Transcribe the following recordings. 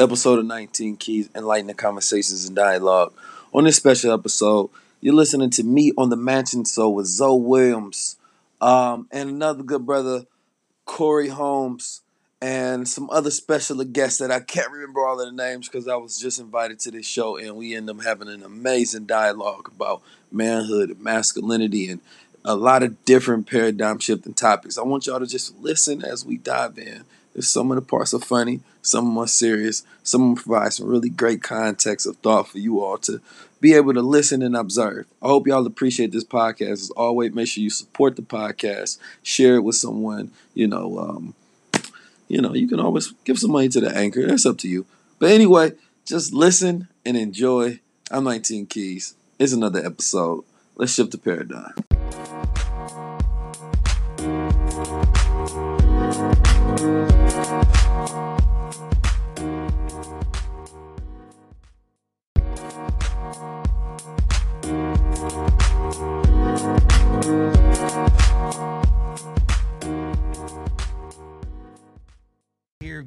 Episode of 19 Keys Enlightening Conversations and Dialogue. On this special episode, you're listening to me on the Mansion Show with Zoe Williams um, and another good brother, Corey Holmes, and some other special guests that I can't remember all of the names because I was just invited to this show and we end up having an amazing dialogue about manhood masculinity and a lot of different paradigm shifting topics. I want y'all to just listen as we dive in. Some of the parts are funny, some are serious, some provide some really great context of thought for you all to be able to listen and observe. I hope y'all appreciate this podcast. As always, make sure you support the podcast, share it with someone. You know, um, you know, you can always give some money to the anchor. That's up to you. But anyway, just listen and enjoy. I'm 19 Keys. It's another episode. Let's shift the paradigm. here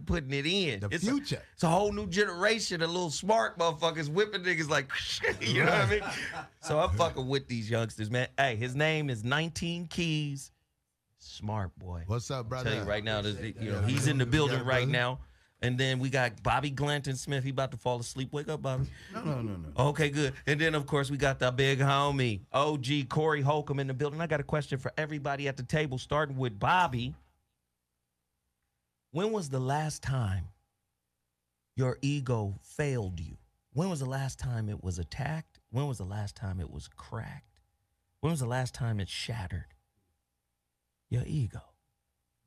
putting it in. The it's future. A, it's a whole new generation of little smart motherfuckers whipping niggas like, you know what I mean? So I'm fucking with these youngsters, man. Hey, his name is 19 Keys. Smart boy. What's up, I'll brother? tell you right now, this, you know, he's in the building got it, right now. And then we got Bobby Glanton Smith. He about to fall asleep. Wake up, Bobby. No, no, no, no. Okay, good. And then, of course, we got the big homie, OG Corey Holcomb in the building. I got a question for everybody at the table, starting with Bobby. When was the last time your ego failed you? When was the last time it was attacked? When was the last time it was cracked? When was the last time it shattered? Your ego,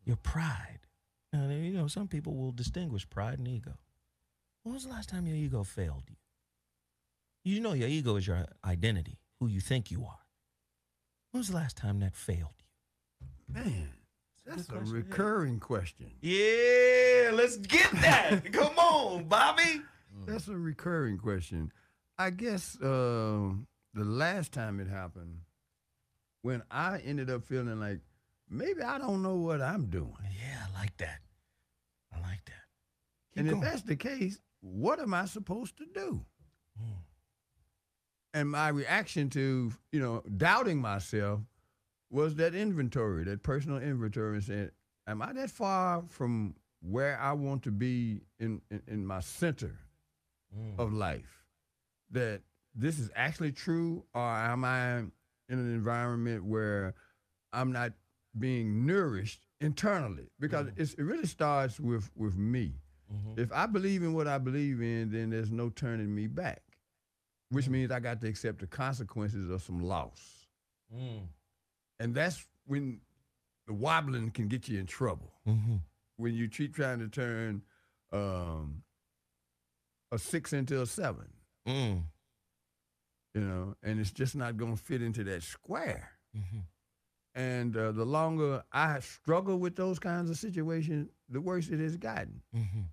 your pride. Now, you know, some people will distinguish pride and ego. When was the last time your ego failed you? You know your ego is your identity, who you think you are. When was the last time that failed you? Man, that's a good question, yeah. recurring question. Yeah, let's get that. Come on, Bobby. That's a recurring question. I guess uh, the last time it happened, when I ended up feeling like maybe I don't know what I'm doing. Yeah, I like that. I like that. Keep and going. if that's the case, what am I supposed to do? Mm. And my reaction to, you know, doubting myself was that inventory, that personal inventory, and saying, am I that far from where I want to be in, in, in my center Mm. of life? That this is actually true, or am I in an environment where I'm not being nourished internally? Because it's, it really starts with, with me. Mhm. If I believe in what I believe in, then there's no turning me back, which means I got to accept the consequences of some loss. And that's when the wobbling can get you in trouble. Mhm. When you keep trying to turn um, a six into a seven, Mm. you know, and it's just not going to fit into that square. Mhm. And uh, the longer I struggle with those kinds of situations, the worse it has gotten. Mhm.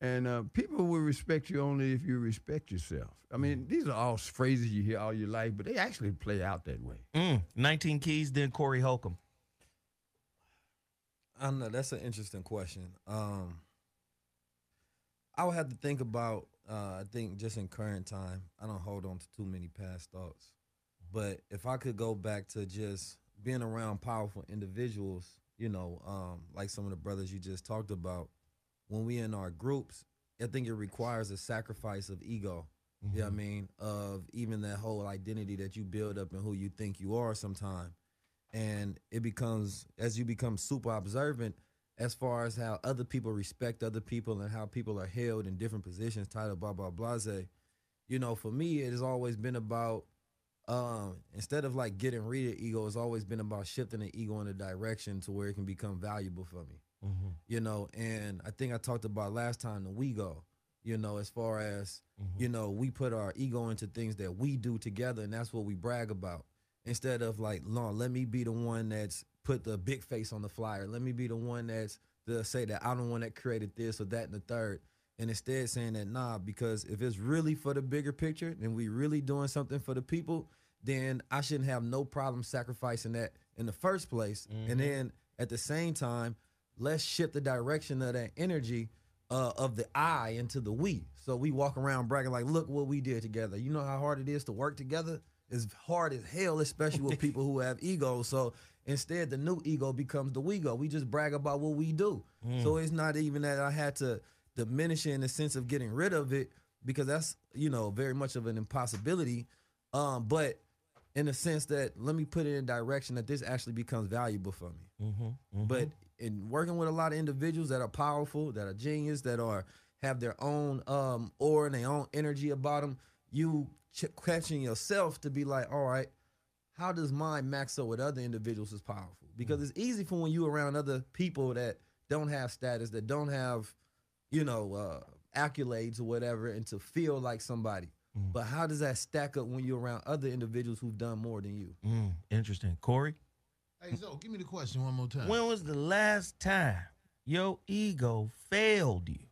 And uh, people will respect you only if you respect yourself. I mean, these are all phrases you hear all your life, but they actually play out that way. Mm, 19 keys, then Corey Holcomb. I don't know. That's an interesting question. Um, I would have to think about. Uh, I think just in current time, I don't hold on to too many past thoughts. But if I could go back to just being around powerful individuals, you know, um, like some of the brothers you just talked about, when we in our groups, I think it requires a sacrifice of ego. You know what I mean? Of even that whole identity that you build up and who you think you are sometime. And it becomes as you become super observant as far as how other people respect other people and how people are held in different positions, title, blah, blah, blase. You know, for me, it has always been about um, instead of like getting rid of ego, it's always been about shifting the ego in a direction to where it can become valuable for me. Mm-hmm. You know, and I think I talked about last time the we go, you know, as far as, mm-hmm. you know, we put our ego into things that we do together and that's what we brag about. Instead of like, no, let me be the one that's put the big face on the flyer. Let me be the one that's to say that I'm the one that created this or that and the third. And instead saying that nah, because if it's really for the bigger picture and we really doing something for the people, then I shouldn't have no problem sacrificing that in the first place. And mm-hmm. then at the same time, let's shift the direction of that energy uh, of the I into the we. So we walk around bragging like, look what we did together. You know how hard it is to work together? It's hard as hell, especially with people who have egos. So instead, the new ego becomes the we go. We just brag about what we do. So it's not even that I had to diminish it in the sense of getting rid of it because that's you know very much of an impossibility. Um, but in the sense that let me put it in direction that this actually becomes valuable for me. But in working with a lot of individuals that are powerful, that are genius, that are have their own um aura and their own energy about them, you ch- catching yourself to be like, all right, how does mine max up with other individuals is powerful? Because it's easy for when you around other people that don't have status, that don't have, you know, uh, accolades or whatever, and to feel like somebody. But how does that stack up when you're around other individuals who've done more than you? Mm, interesting. Corey, Hey, so give me the question one more time. when was the last time your ego failed you?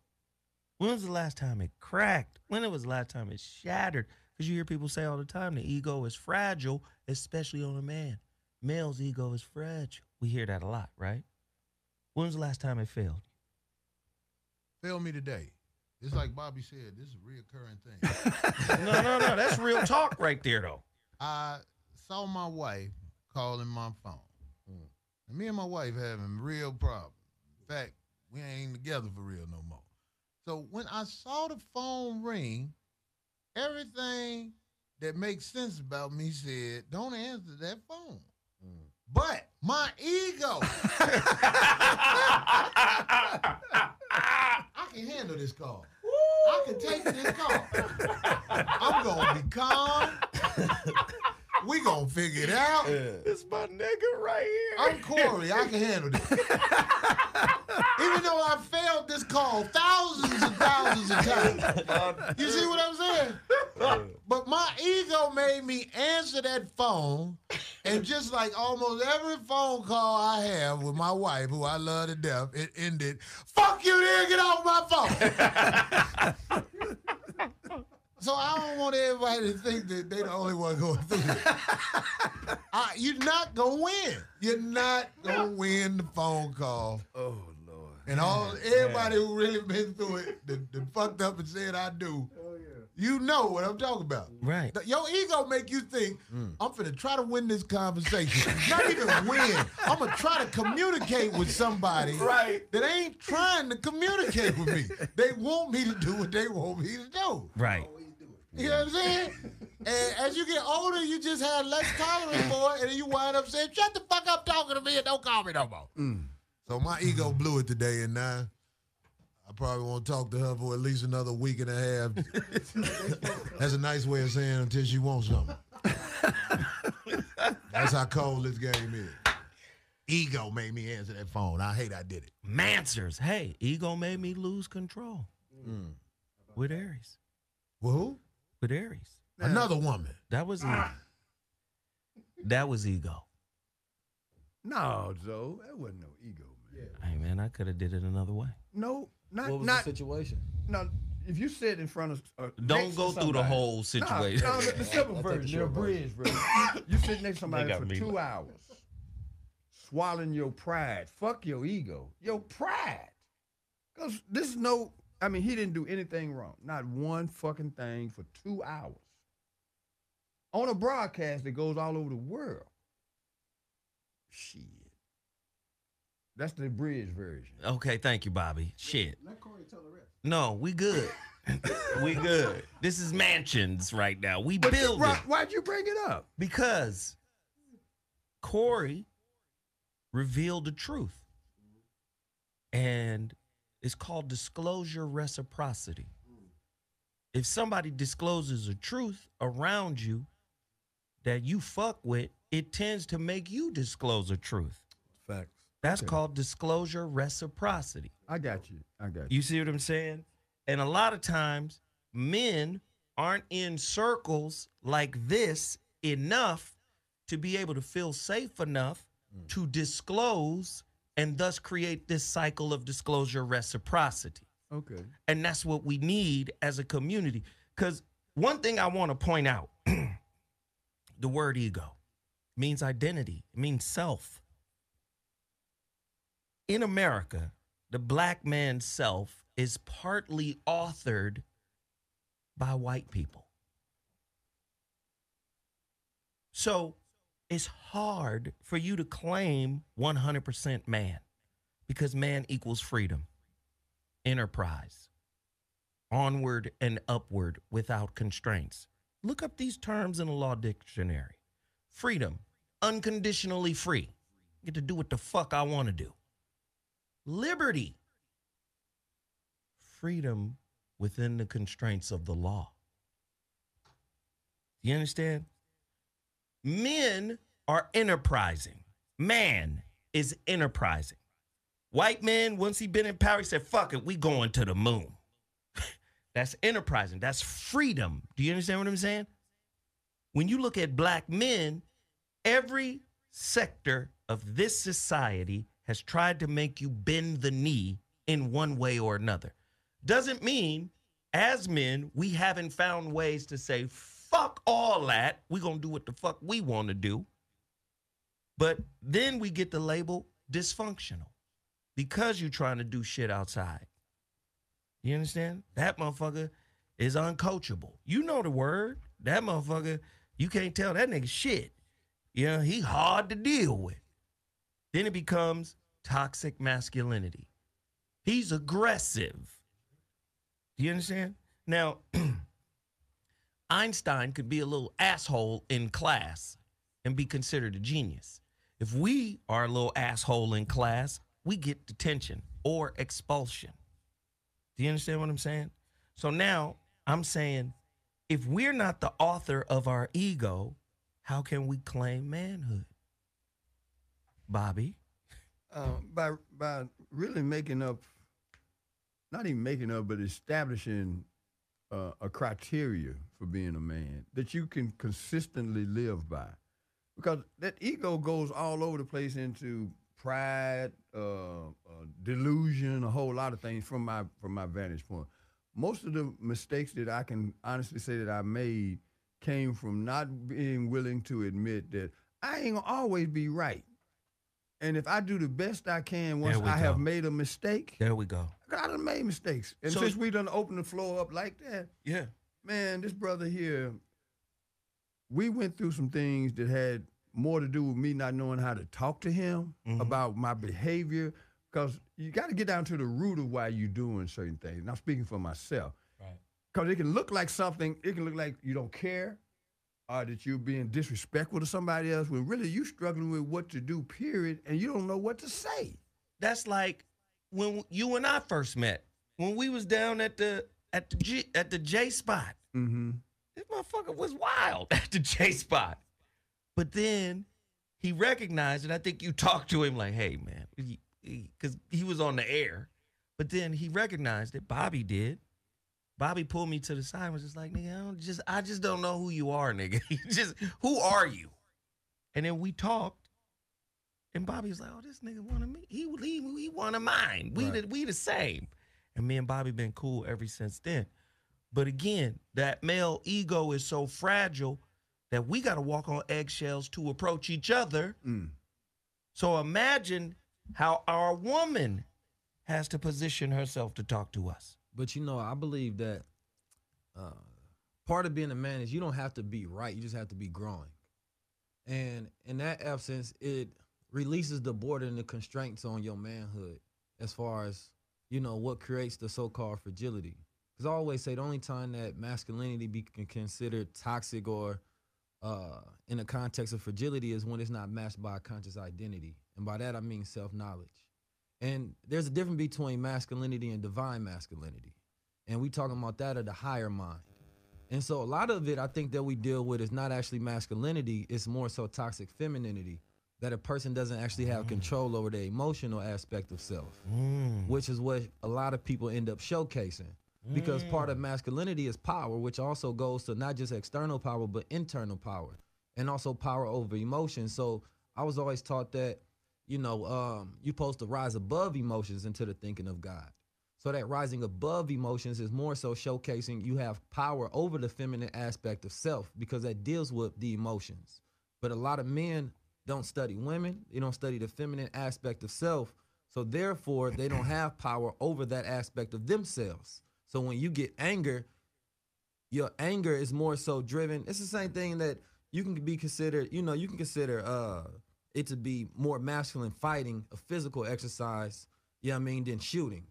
When was the last time it cracked? When it was the last time it shattered? Because you hear people say all the time the ego is fragile, especially on a man. Male's ego is fragile. We hear that a lot, right? When was the last time it failed? Fail me today. It's like Bobby said, this is a reoccurring thing. no, no, no. That's real talk right there, though. I saw my wife calling my phone. And me and my wife having real problems. In fact, we ain't together for real no more. So when I saw the phone ring, everything that makes sense about me said, don't answer that phone. Mm. But my ego, I can handle this call. I can take this call. I'm gonna be calm. We gonna figure it out. It's my nigga right here. I'm Corey. I can handle this. Even though I failed this call thousands and thousands of times. You see what I'm saying? But my ego made me answer that phone. And just like almost every phone call I have with my wife, who I love to death, it ended, fuck you, nigga, get off my phone. So I don't want everybody to think that they're the only one going through this. I, you're not gonna win. You're not gonna win the phone call. Oh Lord. And all everybody who really been through it, that, that fucked up and said I do. Oh, you know what I'm talking about. Right. Your ego make you think mm. I'm finna try to win this conversation. Not even win. I'm gonna try to communicate with somebody Right. that ain't trying to communicate with me. They want me to do what they want me to do. Right. You know what I'm saying? And as you get older, you just have less tolerance for it, and then you wind up saying, "Shut the fuck up, talking to me, and don't call me no more." Mm. So my ego blew it today, and now I probably won't talk to her for at least another week and a half. That's a nice way of saying until she wants something. That's how cold this game is. Ego made me answer that phone. I hate I did it. Mansers. Hey, ego made me lose control. Mm. With Aries. Well, who? With Aries. Another woman. That was ego. That was ego. No, Joe, that wasn't no ego, man. Hey man, I could have did it another way. No, Not what was not the situation? no. If you sit in front of uh, Don't next to go through the somebody- whole No, situation. No, the, the simple I'll take the version, the short abridged version. you sit next to somebody got for me. two hours, swallowing your pride. Fuck your ego, your pride. Cause this is no. I mean, he didn't do anything wrong. Not one fucking thing for two hours. On a broadcast that goes all over the world. Shit. That's the bridge version. Okay, thank you, Bobby. Shit. Let Corey tell the rest. No, we good. we good. This is mansions right now. We But you- why, why'd you bring it up? because Corey revealed the truth, and it's called disclosure reciprocity. If somebody discloses a truth around you that you fuck with, it tends to make you disclose a truth. Facts. That's Okay. called disclosure reciprocity. I got you. I got you. You see what I'm saying? And a lot of times, men aren't in circles like this enough to be able to feel safe enough mm. to disclose and thus create this cycle of disclosure reciprocity. Okay. And that's what we need as a community. Because one thing I want to point out the word ego means identity, it means self. In America, the black man's self is partly authored by white people. So it's hard for you to claim 100% man because man equals freedom enterprise, onward and upward without constraints. Look up these terms in the law dictionary freedom, unconditionally free. Get to do what the fuck I want to do. Liberty, freedom within the constraints of the law. You understand? Men are enterprising. Man is enterprising. White man, once he been in power, he said, fuck it, we going to the moon. That's enterprising. That's freedom. Do you understand what I'm saying? When you look at black men, every sector of this society has tried to make you bend the knee in one way or another. Doesn't mean, as men, we haven't found ways to say, fuck all that. we going to do what the fuck we want to do. But then we get the label dysfunctional because you're trying to do shit outside. You understand? That motherfucker is uncoachable. You know the word. That motherfucker, you can't tell that nigga shit. You know, he hard to deal with. Then it becomes toxic masculinity. He's aggressive. Do you understand? Now, Einstein could be a little asshole in class and be considered a genius. If we are a little asshole in class, we get detention or expulsion. Do you understand what I'm saying? So now I'm saying if we're not the author of our ego, how can we claim manhood? Bobby? uh, by by really making up, not even making up, but establishing uh, a criteria for being a man that you can consistently live by, because that ego goes all over the place into pride, uh, uh, delusion, a whole lot of things from my from my vantage point. Most of the mistakes that I can honestly say that I made came from not being willing to admit that I ain't gonna always be right. And if I do the best I can once I have made a mistake, There we go. I done made mistakes. And So- since we done opened the floor up like that, Yeah. Man, this brother here, we went through some things that had more to do with me not knowing how to talk to him Mhm. about my behavior. Because you got to get down to the root of why you're doing certain things. And I'm speaking for myself. Right. Because it can look like something, it can look like you don't care or that you're being disrespectful to somebody else when really you're struggling with what to do, period, and you don't know what to say. That's like when you and I first met. When we was down at the at the G, at the J spot. Mm-hmm. This motherfucker was wild at the J spot. But then he recognized, and I think you talked to him like, hey, man, because he, was on the air. But then he recognized it. Bobby did. Bobby pulled me to the side and was just like, nigga, I don't just I just don't know who you are, nigga. Just who are you? And then we talked, and Bobby was like, oh, this nigga of me. He he, he of mine. We Right. the, we the same. And me and Bobby been cool ever since then. But again, that male ego is so fragile that we got to walk on eggshells to approach each other. Mm. So imagine how our woman has to position herself to talk to us. But you know, I believe that uh, part of being a man is you don't have to be right; you just have to be growing. And in that absence, it releases the border and the constraints on your manhood, as far as you know what creates the so-called fragility. Because I always say the only time that masculinity be considered toxic or uh, in the context of fragility is when it's not matched by a conscious identity, and by that I mean self-knowledge. And there's a difference between masculinity and divine masculinity. And we talking about that of the higher mind. And so a lot of it I think that we deal with is not actually masculinity, it's more so toxic femininity. That a person doesn't actually have mm. control over the emotional aspect of self, mm. which is what a lot of people end up showcasing. Because part of mm. masculinity is power, which also goes to not just external power, but internal power, and also power over emotions. So I was always taught that you know, um, you're supposed to rise above emotions into the thinking of God. So that rising above emotions is more so showcasing you have power over the feminine aspect of self because that deals with the emotions. But a lot of men don't study women, they don't study the feminine aspect of self. So therefore, they don't have power over that aspect of themselves. So when you get anger, your anger is more so driven. It's the same thing that you can be considered, you know, you can consider uh it to be more masculine fighting, a physical exercise, you know I mean, than shooting.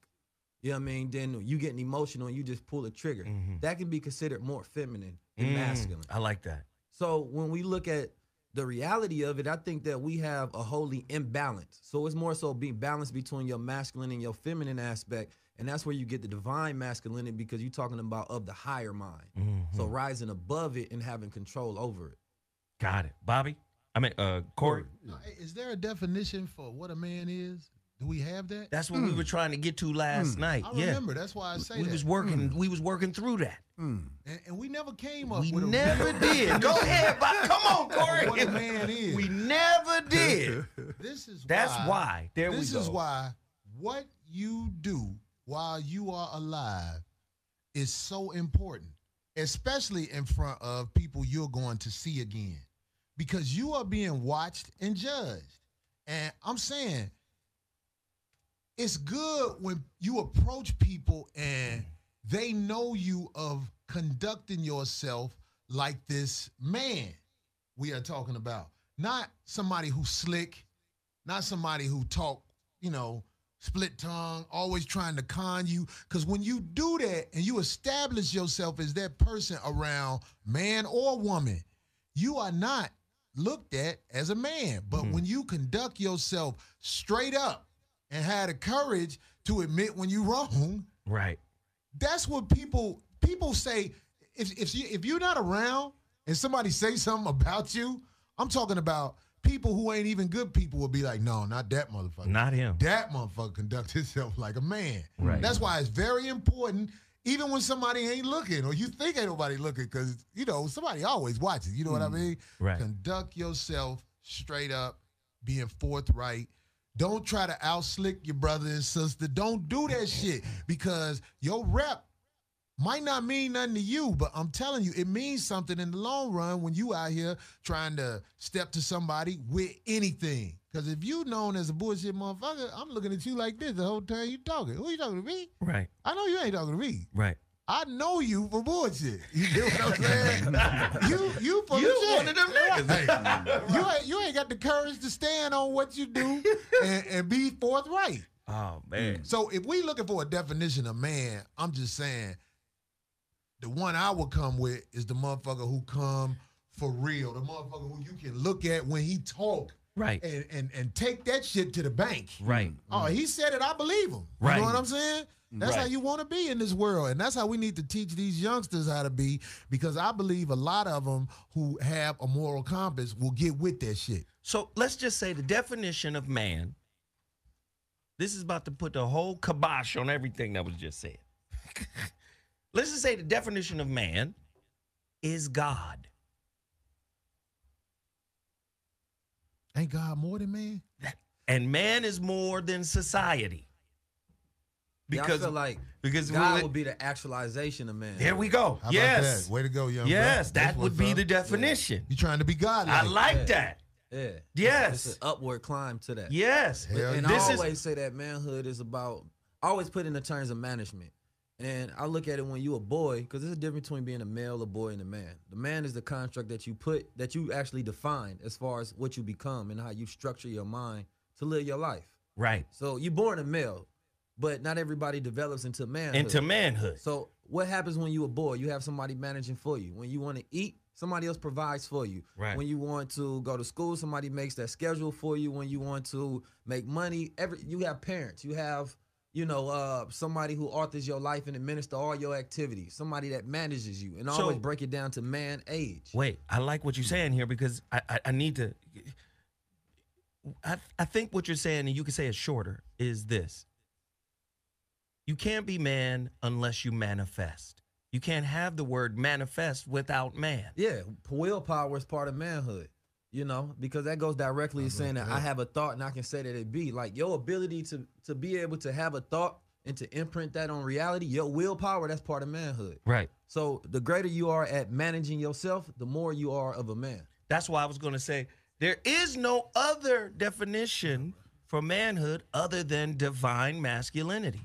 You know what I mean? Then you getting emotional and you just pull the trigger. That can be considered more feminine than Mm, masculine. I like that. So when we look at the reality of it, I think that we have a holy imbalance. So it's more so being balanced between your masculine and your feminine aspect. And that's where you get the divine masculinity because you're talking about of the higher mind. So Mm-hmm. rising above it and having control over it. Got it. Bobby? I mean, uh, Corey? Is there a definition for what a man is? Do we have that? That's what we were hmm. trying to get to last hmm. night. I yeah. remember. That's why I say we that. was working. Hmm. We was working through that. And, and we never came up We with never real did. Go ahead, Bob. Come on, Corey. What a man is. We never did. This is That's why. why. There we this go. is why what you do while you are alive is so important, especially in front of people you're going to see again, because you are being watched and judged. And I'm saying it's good when you approach people and they know you of conducting yourself like this man we are talking about. Not somebody who's slick, not somebody who talk, you know, split tongue, always trying to con you. Because when you do that and you establish yourself as that person around man or woman, you are not looked at as a man. But mm-hmm. when you conduct yourself straight up and had the courage to admit when you're wrong, Right. that's what people people say. If if you if you're not around and somebody say something about you, I'm talking about people who ain't even good people will be like, no, not that motherfucker. Not him. That motherfucker conduct himself like a man. Right. That's why it's very important, even when somebody ain't looking or you think ain't nobody looking, because you know somebody always watches. You know what I mm. mean? Right. Conduct yourself straight up, being forthright. Don't try to outslick your brother and sister. Don't do that shit because your rep might not mean nothing to you, but I'm telling you, it means something in the long run when you out here trying to step to somebody with anything. Because if you known as a bullshit motherfucker, I'm looking at you like this the whole time you talking. Who you talking to me? Right. I know you ain't talking to me. Right. I know you for bullshit. You get what I'm saying? you you for You legit. one of them niggas. Right. you ain't you ain't got the courage to stand on what you do and, and be forthright. Oh man. So if we looking for a definition of man, I'm just saying the one I would come with is the motherfucker who come for real, the motherfucker who you can look at when he talk Right. and and, and take that shit to the bank. Right. Oh, he said it. I believe him. Right. You Right. know what I'm saying? That's how you want to be in this world, and that's how we need to teach these youngsters how to be. Because I believe a lot of them who have a moral compass will get with that shit. So let's just say the definition of man. This is about to put the whole kibosh on everything that was just said. let's just say the definition of man is God. Ain't God more than man? And man is more than society. Yeah, I because feel like because God we- would be the actualization of man. there we go. How about yes, that? Way to go, young man. yes, bro. that would be what's the up. definition. You're trying to be God? I like Yeah. that. Yeah. Yes. It's an upward climb to that. Yes, Hell and this I is always say that manhood is about. I always put in the terms of management, and I look at it when you a boy because there's a difference between being a male, a boy, and a man. The man is the construct that you put that you actually define as far as what you become and how you structure your mind to live your life. right So you're born a male, but not everybody develops into manhood. into manhood. So what happens when you a boy? You have somebody managing for you. When you want to eat, somebody else provides for you. Right. When you want to go to school, somebody makes that schedule for you. When you want to make money, every you have parents. You have you know uh, somebody who authors your life and administer all your activities. Somebody that manages you, and So- always break it down to man age. Wait, I like what you're saying here because I, I, I need to. I, I think what you're saying, and you can say it shorter, is this. You can't be man unless you manifest. You can't have the word manifest without man. Yeah, willpower is part of manhood. You know, because that goes directly to saying that I have a thought and I can say that it be like your ability to to be able to have a thought and to imprint that on reality. Your willpower, that's part of manhood. Right. So the greater you are at managing yourself, the more you are of a man. That's why I was going to say there is no other definition for manhood other than divine masculinity.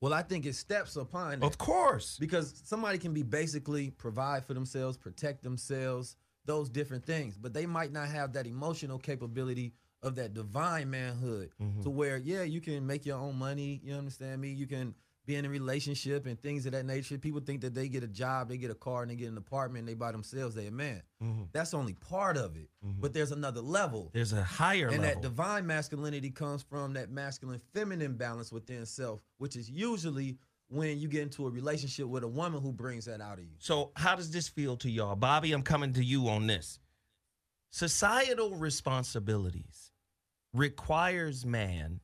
Well, I think it steps upon that. Of course. because somebody can be basically provide for themselves, protect themselves, those different things, but they might not have that emotional capability of that divine manhood mm-hmm. to where, yeah, you can make your own money. You understand me? You can be in a relationship and things of that nature. People think that they get a job, they get a car, and they get an apartment, and they by themselves, they a man. Mm-hmm. That's only part of it, mm-hmm. but there's another level. There's a higher And level. that divine masculinity comes from that masculine feminine balance within self, which is usually when you get into a relationship with a woman who brings that out of you. So, how does this feel to y'all? Bobby, I'm coming to you on this. Societal responsibilities requires man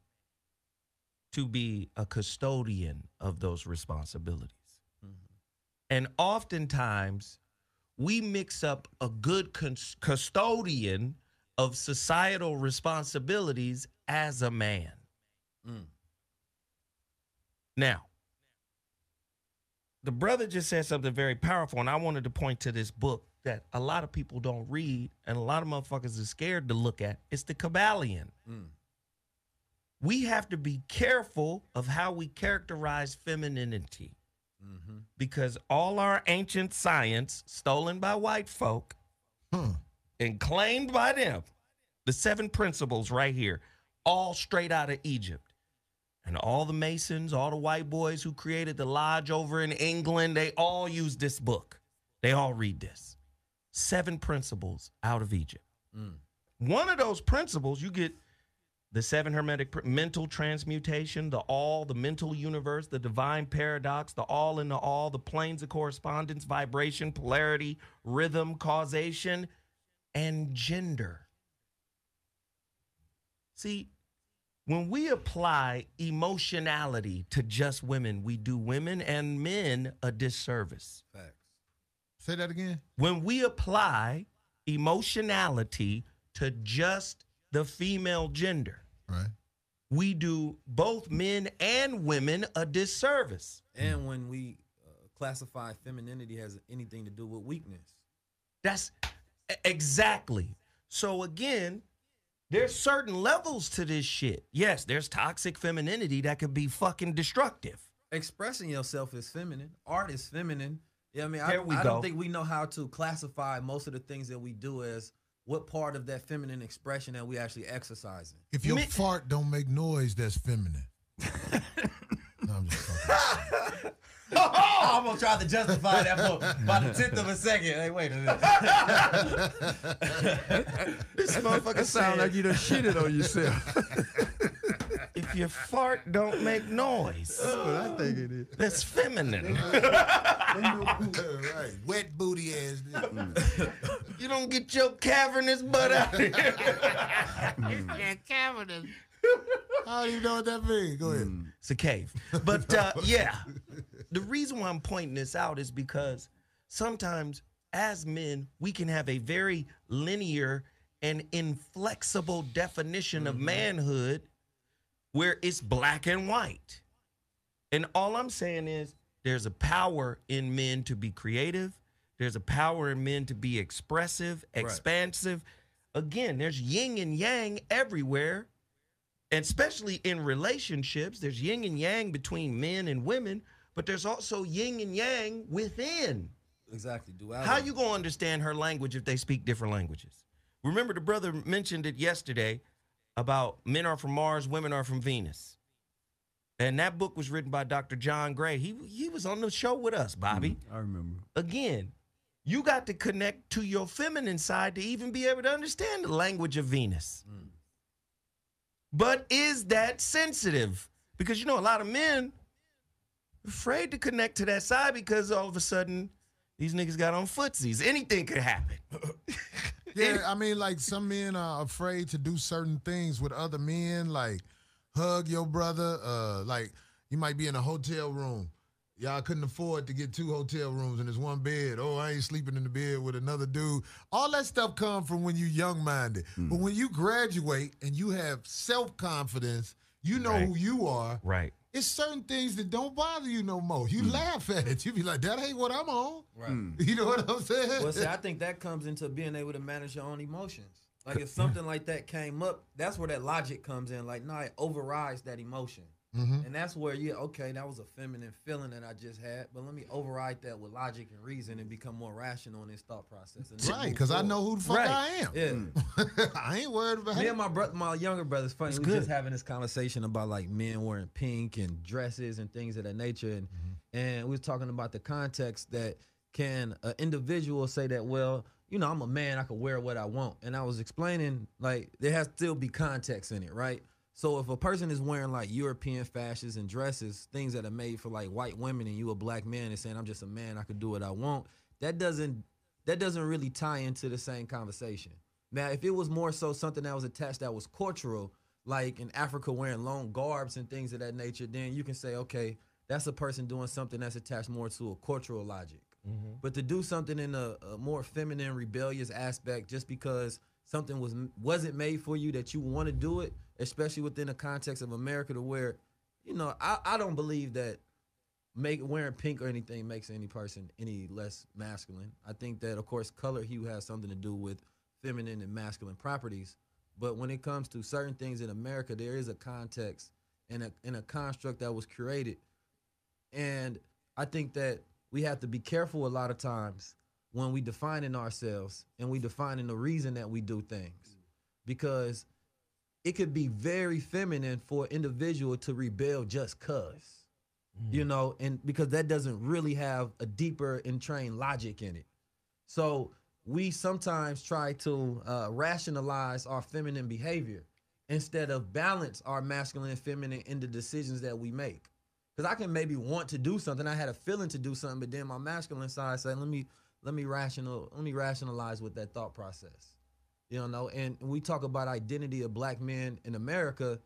to be a custodian of those responsibilities. And oftentimes, we mix up a good cus- custodian of societal responsibilities as a man. Mm. Now, the brother just said something very powerful, and I wanted to point to this book that a lot of people don't read and a lot of motherfuckers are scared to look at. It's the Kybalion. Mm. We have to be careful of how we characterize femininity Mm-hmm. because all our ancient science, stolen by white folk Hmm. and claimed by them, the seven principles right here, all straight out of Egypt. And all the Masons, all the white boys who created the lodge over in England, they all use this book. They all read this. Seven principles out of Egypt. Mm. One of those principles, you get the seven hermetic pr- mental transmutation, the all, the mental universe, the divine paradox, the all in the all, the planes of correspondence, vibration, polarity, rhythm, causation, and gender. See, when we apply emotionality to just women, we do women and men a disservice. Facts. Say that again. When we apply emotionality to just the female gender, Right. we do both men and women a disservice. And when we uh, classify femininity has anything to do with weakness. That's exactly. So again, there's certain levels to this shit. Yes, there's toxic femininity that could be fucking destructive. Expressing yourself is feminine. Art is feminine. Yeah, I mean, I, we I don't think we know how to classify most of the things that we do as what part of that feminine expression that we actually exercising. If your Me- fart don't make noise, that's feminine. no, I'm just fucking. I almost tried to try to justify that for about a tenth of a second. Hey, wait a minute. This motherfucker Sound like you done shitted on yourself. if your fart don't make noise, That's what I think it is. that's feminine. right. Wet booty ass. You don't get your cavernous butt out here. I don't even know what that means. Go ahead. It's a cave. But uh, yeah, the reason why I'm pointing this out is because sometimes as men, we can have a very linear and inflexible definition of manhood where it's black and white. And all I'm saying is there's a power in men to be creative. There's a power in men to be expressive, expansive. Again, there's yin and yang everywhere. And especially in relationships, there's yin and yang between men and women, but there's also yin and yang within. Exactly. Duality. How you gonna understand her language if they speak different languages? Remember, the brother mentioned it yesterday about men are from Mars, women are from Venus, and that book was written by Dr. John Gray. He he was on the show with us, Bobby. Mm-hmm. I remember. Again, you got to connect to your feminine side to even be able to understand the language of Venus. Mm. But is that sensitive? Because you know a lot of men afraid to connect to that side because all of a sudden these niggas got on footsies. Anything could happen. Yeah, I mean, like some men are afraid to do certain things with other men, like hug your brother. Uh, like you might be in a hotel room. Y'all couldn't afford to get two hotel rooms and there's one bed. Oh, I ain't sleeping in the bed with another dude. All that stuff come from when you young minded. But mm. when you graduate and you have self confidence, you know Right. who you are. Right. It's certain things that don't bother you no more. You mm. laugh at it. You be like, that ain't what I'm on. Right. Mm. You know what I'm saying? Well, see, I think that comes into being able to manage your own emotions. Like if something like that came up, that's where that logic comes in. Like, no, it overrides that emotion. Mhm. And that's where you okay, that was a feminine feeling that I just had, but let me override that with logic and reason and become more rational in this thought process. Right, because I know who the fuck Right. I am. Yeah. I ain't worried about Me it. and my brother, my younger brother's funny. It's we good. just having this conversation about like men wearing pink and dresses and things of that nature, and and we was talking about the context that can an individual say that well, you know, I'm a man, I can wear what I want, and I was explaining like there has to still be context in it, right? So if a person is wearing like European fashions and dresses, things that are made for like white women, and you a black man and saying I'm just a man, I could do what I want, that doesn't that doesn't really tie into the same conversation. Now, if it was more so something that was attached that was cultural, like in Africa wearing long garbs and things of that nature, then you can say, okay, that's a person doing something that's attached more to a cultural logic. Mm-hmm. But to do something in a, a more feminine, rebellious aspect, just because something was wasn't made for you that you want to do it, especially within the context of America, to where, you know, I, I don't believe that make wearing pink or anything makes any person any less masculine. I think that of course color hue has something to do with feminine and masculine properties. But when it comes to certain things in America, there is a context and a and a construct that was created. And I think that we have to be careful a lot of times when we defining ourselves and we defining the reason that we do things. Because it could be very feminine for an individual to rebel just cuz you know, and because that doesn't really have a deeper entrained logic in it. So we sometimes try to uh, rationalize our feminine behavior instead of balance our masculine and feminine in the decisions that we make. Because I can maybe want to do something, I had a feeling to do something, but then my masculine side said, "Let me let me rational let me rationalize with that thought process." You know, and we talk about identity of black men in America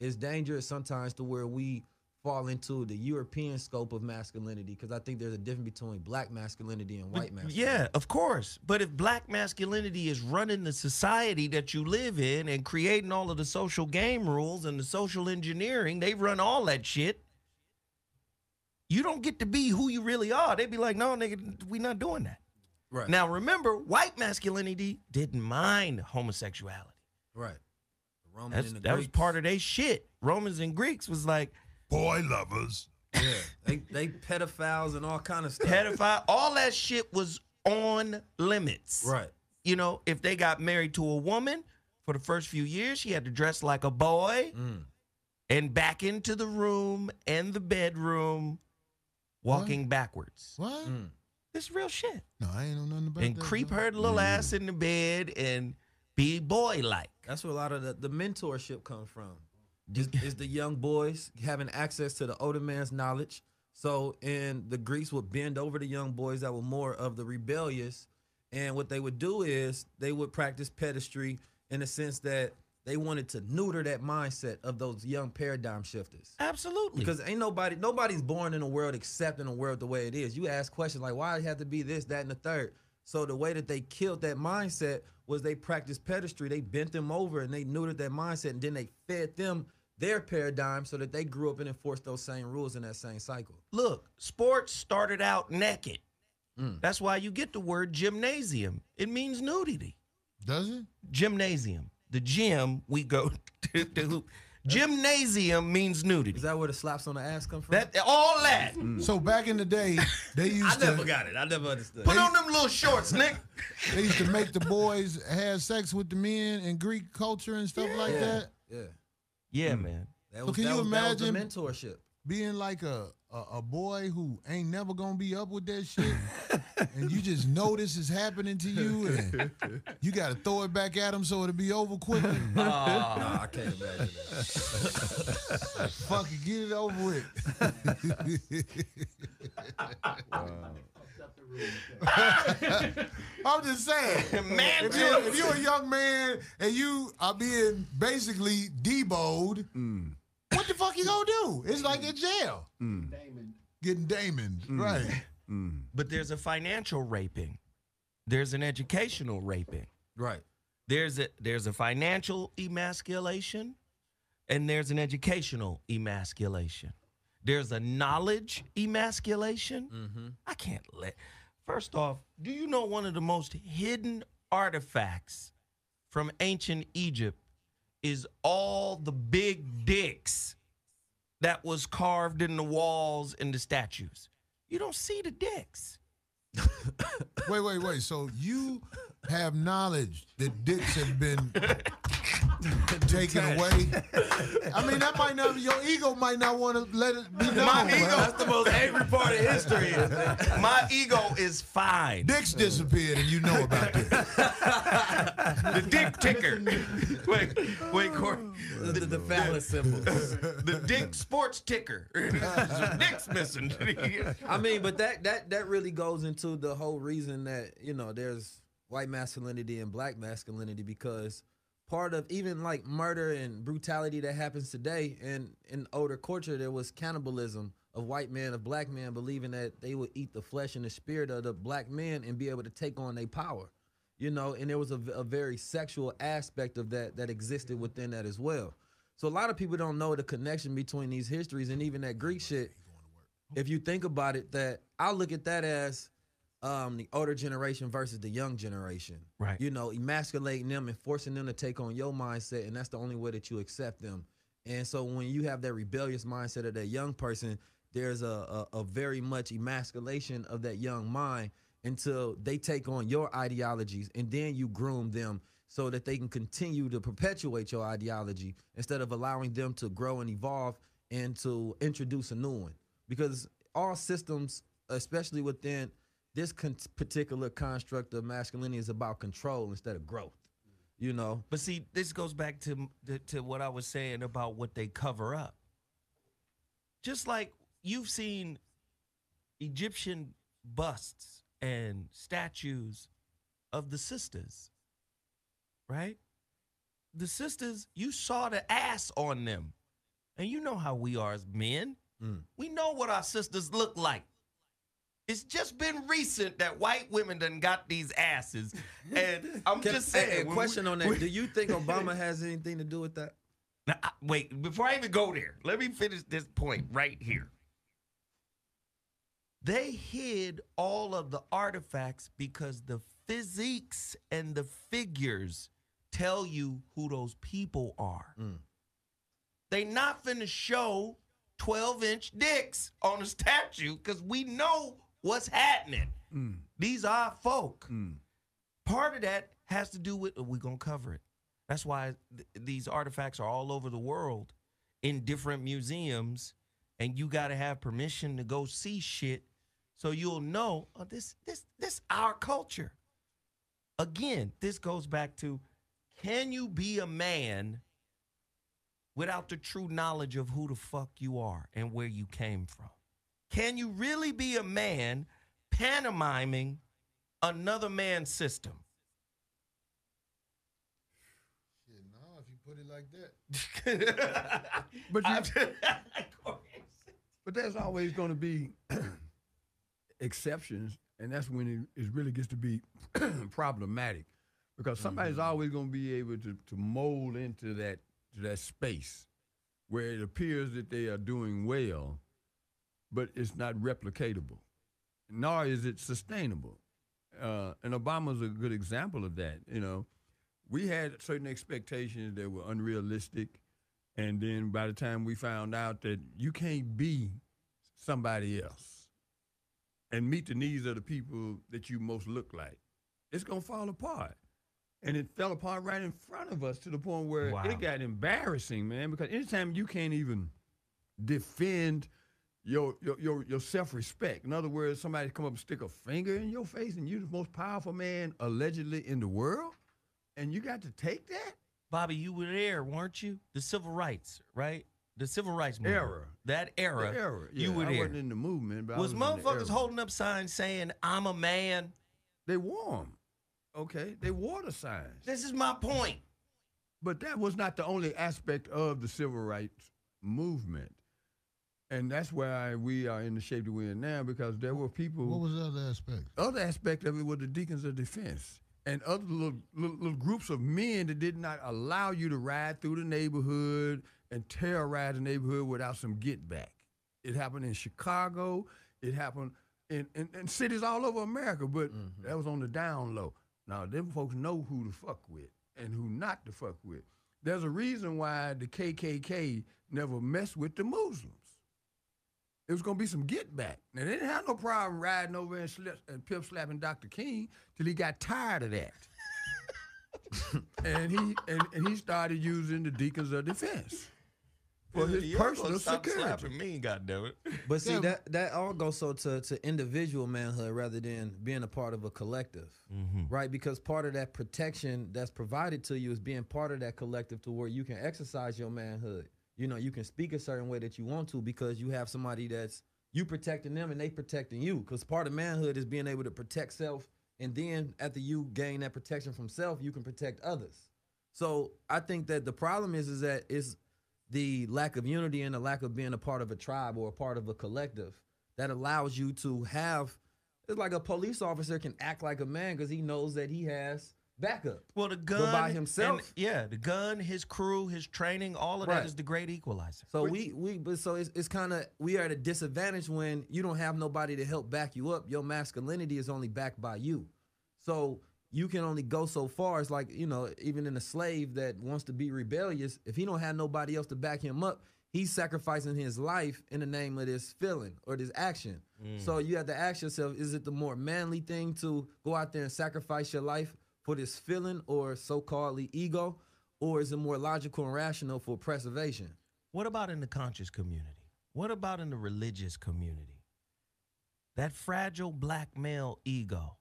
is dangerous sometimes to where we fall into the European scope of masculinity because I think there's a difference between black masculinity and white masculinity. Yeah, of course. But if black masculinity is running the society that you live in and creating all of the social game rules and the social engineering, they run all that shit. You don't get to be who you really are. They'd be like, no, nigga, we not doing that. Right. Now, remember, white masculinity didn't mind homosexuality. right. The Roman That's, and the that was part of their shit. Romans and Greeks was like, Boy lovers. Yeah, they they pedophiles and all kind of stuff. pedophile, all that shit was on limits. right. you know, if they got married to a woman for the first few years, she had to dress like a boy Mm. and back into the room and the bedroom, walking backwards. What? Mm. This real shit. No, I ain't know nothing about and that. creep bro. her little ass in the bed and be boy like. That's where a lot of the, the mentorship comes from. Is, is the young boys having access to the older man's knowledge. So, and the Greeks would bend over the young boys that were more of the rebellious. And what they would do is they would practice pederasty in the sense that they wanted to neuter that mindset of those young paradigm shifters. Absolutely. Because ain't nobody, nobody's born in a world accepting a world the way it is. You ask questions like, why it have to be this, that, and the third. So the way that they killed that mindset was they practiced pederasty. They bent them over and they neutered that mindset, and then they fed them their paradigm so that they grew up and enforced those same rules in that same cycle. Look, sports started out naked. Mm. That's why you get the word gymnasium. It means nudity. Does it? Gymnasium. The gym we go to. to hoop. Gymnasium means nudity. Is that where the slaps on the ass come from? That all that. Mm. So back in the day, they used. I used never to got it. I never understood. Put on them little shorts, Nick. they used to make the boys have sex with the men in Greek culture and stuff like yeah, that. yeah. Yeah, mm. man. That was, can that you was, that was the imagine- mentorship? Being like a, a a boy who ain't never gonna be up with that shit, and you just know this is happening to you, and you got to throw it back at him so it'll be over quickly. no, I can't imagine that. Fuck it, get it over with. I'm just saying. Man, if, you're, if you're a young man and you are being basically deboed, mm. What the fuck you gonna do? It's like in jail. Mm. Getting Damon, mm. right? Mm. But there's a financial raping. There's an educational raping. Right. There's a there's a financial emasculation and there's an educational emasculation. There's a knowledge emasculation. Mm-hmm. I can't let First off, do you know one of the most hidden artifacts from ancient Egypt is all the big dicks that was carved in the walls and the statues? You don't see the dicks. Wait, wait, wait. So you have knowledge that dicks have been taken away. I mean, that might not. Your ego might not want to let it be known. My ego- bro. That's the most angry part of history. Is My ego is fine. Dicks disappeared, and you know about this. the dick ticker. wait, wait, Corey. the, the, the phallus symbols. The dick sports ticker. Dicks missing. I mean, but that that that really goes into the whole reason that you know there's white masculinity and black masculinity because part of even like murder and brutality that happens today and in older culture there was cannibalism of white men of black men believing that they would eat the flesh and the spirit of the black men and be able to take on their power you know? And there was a very sexual aspect of that that existed within that as well. So a lot of people don't know the connection between these histories and even that greek shit. If you think about it, that I look at that as um, the older generation versus the young generation. Right. You know, emasculating them and forcing them to take on your mindset, and that's the only way that you accept them. And so when you have that rebellious mindset of that young person, there's a, a, a very much emasculation of that young mind until they take on your ideologies, and then you groom them so that they can continue to perpetuate your ideology instead of allowing them to grow and evolve and to introduce a new one because all systems, especially within this con- particular construct of masculinity, is about control instead of growth. You know, But see, this goes back to, to what I was saying about what they cover up. Just like you've seen Egyptian busts and statues of the sisters, right? The sisters, you saw the ass on them. And you know how we are as men. Mm. We know what our sisters look like. It's just been recent that white women done got these asses. And I'm Can- just saying. question we- on that: we- Do you think Obama has anything to do with that? now, I- wait, before I even go there, let me finish this point right here. They hid all of the artifacts because the physiques and the figures tell you who those people are. Mm. They not finna show 12 inch dicks on a statue because we know what's happening. Mm. These are folk. Mm. Part of that has to do with oh, we're gonna cover it. That's why th- these artifacts are all over the world in different museums, and you got to have permission to go see shit, so you'll know oh, this this this our culture. Again, this goes back to can you be a man without the true knowledge of who the fuck you are and where you came from? Can you really be a man pantomiming another man's system? Shit, no, if you put it like that. But you, but there's always going to be exceptions, and that's when it, it really gets to be problematic, because somebody's mm-hmm. always going to be able to, to mold into that to that space where it appears that they are doing well, but it's not replicatable, nor is it sustainable. Uh, and Obama's a good example of that. You know, we had certain expectations that were unrealistic, and then by the time we found out that you can't be somebody else and meet the needs of the people that you most look like, it's gonna fall apart. And it fell apart right in front of us to the point where Wow. it got embarrassing, man. Because anytime you can't even defend your your your, your self respect. In other words, somebody come up and stick a finger in your face, and you're the most powerful man allegedly in the world, and you got to take that. Bobby, you were there, weren't you? The civil rights, right? The civil rights movement. Era. That era. The era. You Yeah, were I there. wasn't in the movement, but I was was motherfuckers holding up signs saying, I'm a man? They wore 'em. Okay, they wore the signs. This is my point. But that was not the only aspect of the civil rights movement. And that's why we are in the shape that we're in now because there were people. What was the other aspect? other aspect of it were the deacons of defense and other little, little, little groups of men that did not allow you to ride through the neighborhood and terrorize the neighborhood without some get back. It happened in Chicago. It happened in, in, in cities all over America, but mm-hmm. that was on the down low. Now, them folks know who to fuck with and who not to fuck with. There's a reason why the KKK never messed with the Muslims. It was gonna be some get back. Now they didn't have no problem riding over and, slip, and pimp slapping Dr. King till he got tired of that. and he and, and he started using the deacons of defense for his personal security. me, goddamn it! But see Yeah. that that all goes so to to individual manhood rather than being a part of a collective, mm-hmm. right? Because part of that protection that's provided to you is being part of that collective to where you can exercise your manhood. You know, you can speak a certain way that you want to because you have somebody that's you protecting them and they protecting you. Because part of manhood is being able to protect self, and then after you gain that protection from self, you can protect others. So I think that the problem is is that is the lack of unity and the lack of being a part of a tribe or a part of a collective that allows you to have it's like a police officer can act like a man because he knows that he has backup. Well, the gun by and- himself? yeah, the gun, his crew, his training, all of Right. that is the great equalizer. So we we but so it's, it's kind of we are at a disadvantage when you don't have nobody to help back you up. Your masculinity is only backed by you. So you can only go so far. It's like, you know, even in a slave that wants to be rebellious, if he don't have nobody else to back him up, he's sacrificing his life in the name of this feeling or this action. Mm. So you have to ask yourself, is it the more manly thing to go out there and sacrifice your life for this feeling or so-called ego? Or is it more logical and rational for preservation? What about in the conscious community? What about in the religious community? That fragile black male ego.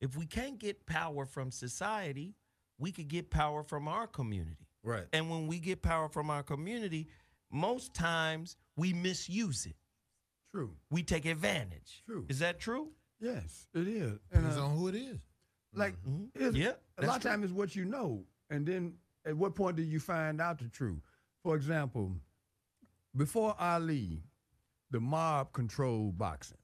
If we can't get power from society, we could get power from our community. Right. And when we get power from our community, most times we misuse it. True. We take advantage. True. Is that true? Yes, it is. And Depends uh, on who it is. Like, Mhm. it's- Yeah, a lot of true. times it's what you know, and then at what point do you find out the truth? For example, before Ali, the mob controlled boxing.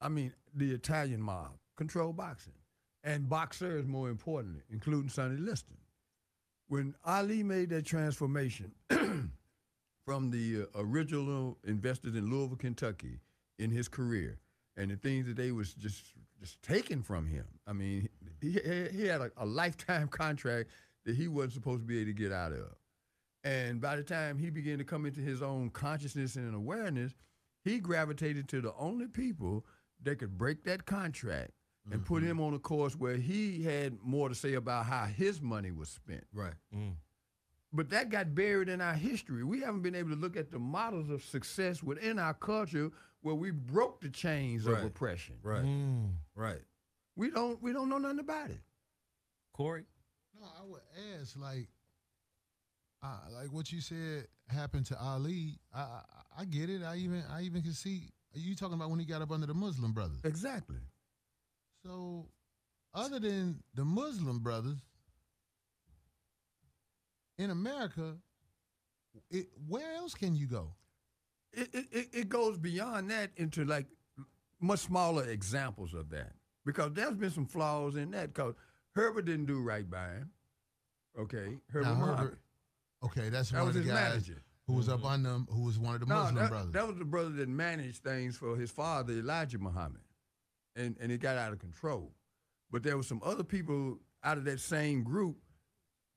I mean, the Italian mob controlled boxing, and boxers, more importantly, including Sonny Liston. When Ali made that transformation from the uh, original investors in Louisville, Kentucky, in his career, and the things that they was just just taken from him. I mean, he he, he had a, a lifetime contract that he wasn't supposed to be able to get out of. And by the time he began to come into his own consciousness and awareness, he gravitated to the only people that could break that contract and put him on a course where he had more to say about how his money was spent. Right. But that got buried in our history. We haven't been able to look at the models of success within our culture where we broke the chains Right. of oppression. Right. Mm. Right. We don't we don't know nothing about it. Corey? No, I would ask like, uh, like what you said happened to Ali. I, I I get it. I even I even can see are you talking about when he got up under the Muslim brothers. Exactly. So, other than the Muslim brothers in America, it, where else can you go? It, it, it, it goes beyond that into like much smaller examples of that. Because there's been some flaws in that because Herbert didn't do right by him. Okay. Herbert Now, Herbert, Okay, that's That one was of the his guys manager. who was up mm-hmm. on them, who was one of the No, Muslim that, brothers. that was the brother that managed things for his father, Elijah Muhammad. And and it got out of control. But there were some other people out of that same group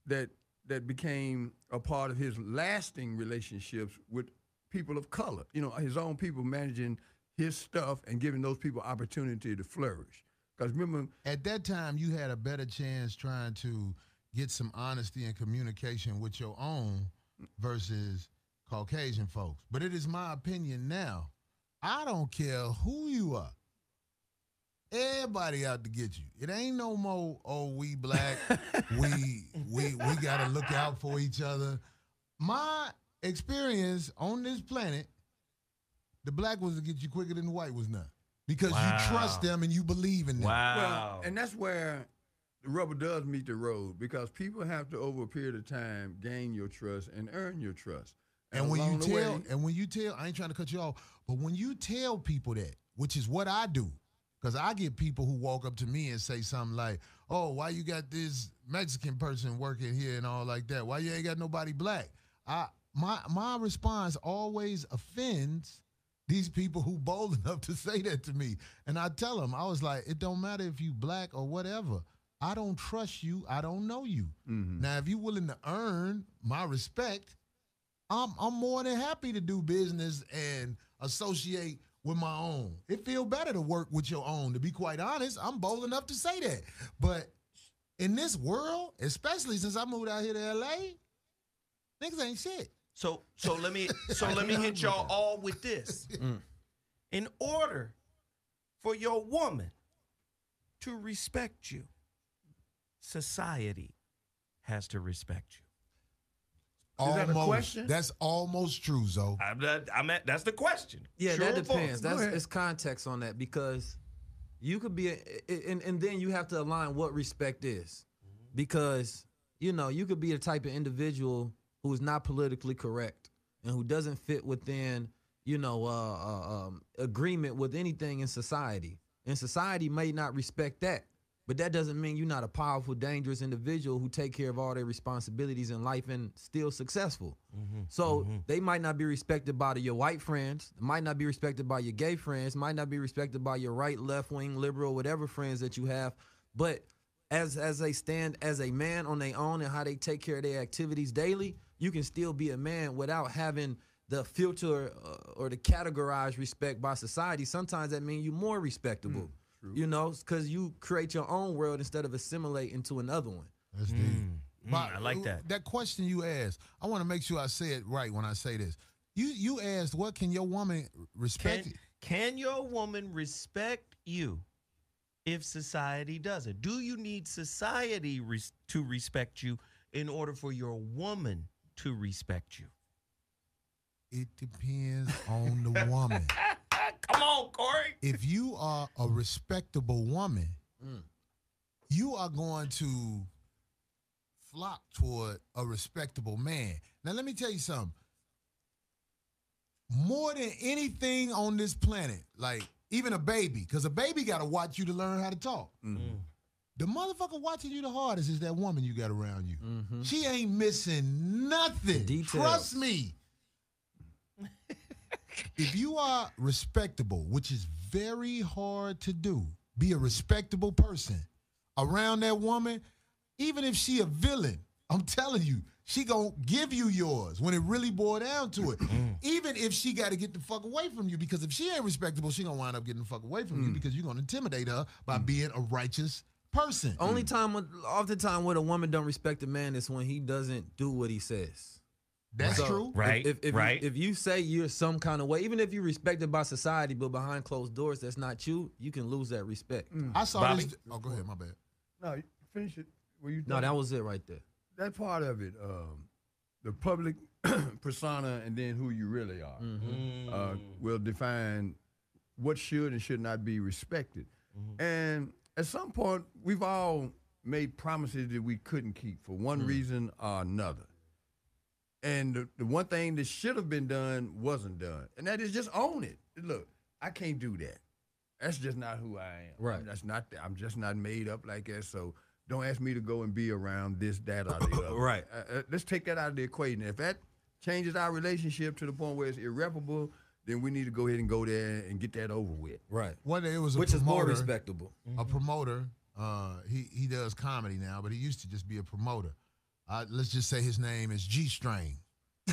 that that became a part of his lasting relationships with people of color. You know, his own people managing his stuff and giving those people opportunity to flourish. Because remember, At that time, you had a better chance trying to get some honesty and communication with your own versus Caucasian folks. But it is my opinion now. I don't care who you are. Everybody out to get you. It ain't no more. Oh, we black. we we we gotta look out for each other. My experience on this planet, the black ones to get you quicker than the white ones not, because Wow. you trust them and you believe in them. Wow. Well, and that's where the rubber does meet the road because people have to, over a period of time, gain your trust and earn your trust. And when you tell, way- and when you tell, I ain't trying to cut you off, but when you tell people that, which is what I do, because I get people who walk up to me and say something like, "Oh, why you got this Mexican person working here and all like that? Why you ain't got nobody black?" I my my response always offends these people who bold enough to say that to me, and I tell them, I was like, "It don't matter if you black or whatever." I don't trust you. I don't know you. Mm-hmm. Now, if you're willing to earn my respect, I'm I'm more than happy to do business and associate with my own. It feel better to work with your own. To be quite honest, I'm bold enough to say that. But in this world, especially since I moved out here to LA, niggas ain't shit. So so let me so let me hit y'all all with this. Mm. In order for your woman to respect you, society has to respect you. Is that a question? That's almost true, Zo. I'm, not- I'm at, that's the question. Yeah, True that depends. That's it's context on that because you could be, a, and and then you have to align what respect is, because you know you could be a type of individual who is not politically correct and who doesn't fit within you know uh, uh, um, agreement with anything in society, and society may not respect that. But that doesn't mean you're not a powerful, dangerous individual who take care of all their responsibilities in life and still successful. So they might not be respected by your white friends, might not be respected by your gay friends, might not be respected by your right, left wing, liberal, whatever friends that you have. But as as they stand as a man on their own and how they take care of their activities daily, you can still be a man without having the filter uh, or the categorized respect by society. Sometimes that means you're more respectable. you know, because you create your own world instead of assimilate into another one. That's deep. Mm, I like that. That question you asked, I want to make sure I say it right when I say this. You you asked, what can your woman respect? Can, can your woman respect you if society doesn't? Do you need society res- to respect you in order for your woman to respect you? It depends on the woman. Come on, Corey. if you are a respectable woman, mm. you are going to flock toward a respectable man. Now, let me tell you something. More than anything on this planet, like even a baby, because a baby got to watch you to learn how to talk. Mm. The motherfucker watching you the hardest is that woman you got around you. Mm-hmm. She ain't missing nothing. Details. Trust me. if you are respectable, which is very hard to do, be a respectable person around that woman, even if she a villain, I'm telling you, she gonna give you yours when it really boil down to it. Mm-hmm. even if she got to get the fuck away from you, because if she ain't respectable, she gonna wind up getting the fuck away from you mm. because you're gonna intimidate her by mm. being a righteous person. Only time, oftentimes, when a woman don't respect a man is when he doesn't do what he says. That's So, true. Right, If, if, right. You, if you say you're some kind of way, even if you're respected by society, but behind closed doors, that's not you. You can lose that respect. I saw Bobby? this. Oh, go ahead. My bad. no, finish it. Were you No, that was it right there. that part of it, um, the public persona and then who you really are, uh, will define what should and should not be respected. And at some point, we've all made promises that we couldn't keep for one reason or another. And the, the one thing that should have been done wasn't done, and that is just own it. Look, I can't do that. That's just not who I am. Right. That's not. I'm just not made up like that. So don't ask me to go and be around this, that, or the other. Right. Uh, uh, let's take that out of the equation. If that changes our relationship to the point where it's irreparable, then we need to go ahead and go there and get that over with. Right. One day it was a Which is more promoter, respectable. A promoter. Uh, he he does comedy now, but he used to just be a promoter. Uh, let's just say his name is G Strain.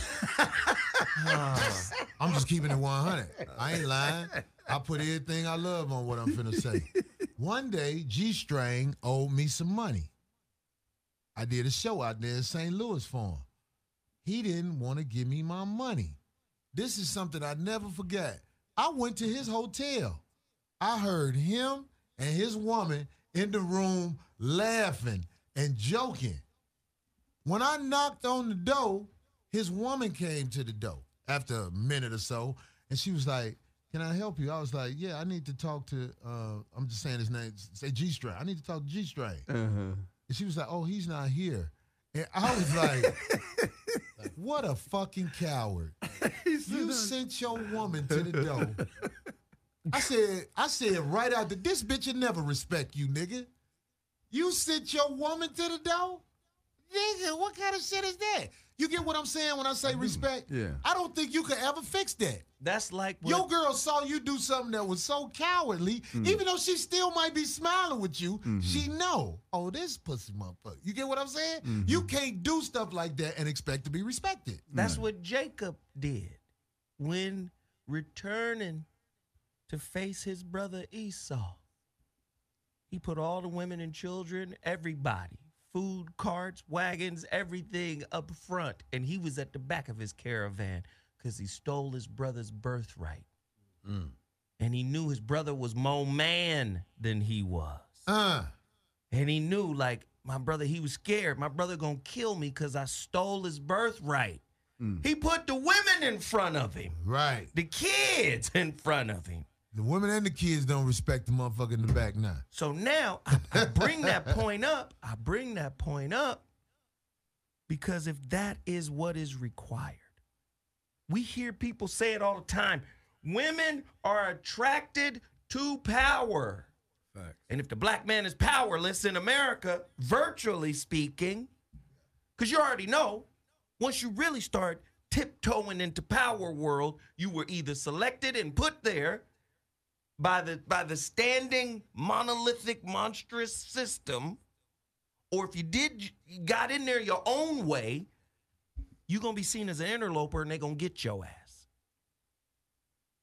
I'm just keeping it 100. I ain't lying. I put everything I love on what I'm finna say. One day, G Strain owed me some money. I did a show out there in St. Louis for him. He didn't want to give me my money. This is something I never forget. I went to his hotel. I heard him and his woman in the room laughing and joking. When I knocked on the door, his woman came to the door after a minute or so, and she was like, "Can I help you?" I was like, "Yeah, I need to talk to." Uh, I'm just saying his name. Say G Strain. I need to talk to G Strain. And she was like, "Oh, he's not here." And I was like, "What a fucking coward! You sent your woman to the door." I said, I said right out that this bitch will never respect you, nigga. You sent your woman to the door? Nigga, what kind of shit is that? You get what I'm saying when I say respect? Yeah. I don't think you could ever fix that. That's like when, Your girl saw you do something that was so cowardly, mm. even though she still might be smiling with you, mm-hmm. she know, oh, this pussy motherfucker. You get what I'm saying? Mm-hmm. You can't do stuff like that and expect to be respected. That's what Jacob did when returning to face his brother Esau. He put all the women and children, everybody, food carts, wagons, everything up front, and he was at the back of his caravan because he stole his brother's birthright. And he knew his brother was more man than he was. Uh, And he knew, like, my brother, he was scared. My brother gonna kill me because I stole his birthright. He put the women in front of him, right. the kids in front of him. The women and the kids don't respect the motherfucker in the back now. So now I, I bring that point up. I bring that point up because if that is what is required, we hear people say it all the time. Women are attracted to power. Facts. And if the black man is powerless in America, virtually speaking, because you already know, once you really start tiptoeing into power world, you were either selected and put there by the by the standing monolithic monstrous system, or if you did you got in there your own way, you're gonna be seen as an interloper and they're gonna get your ass.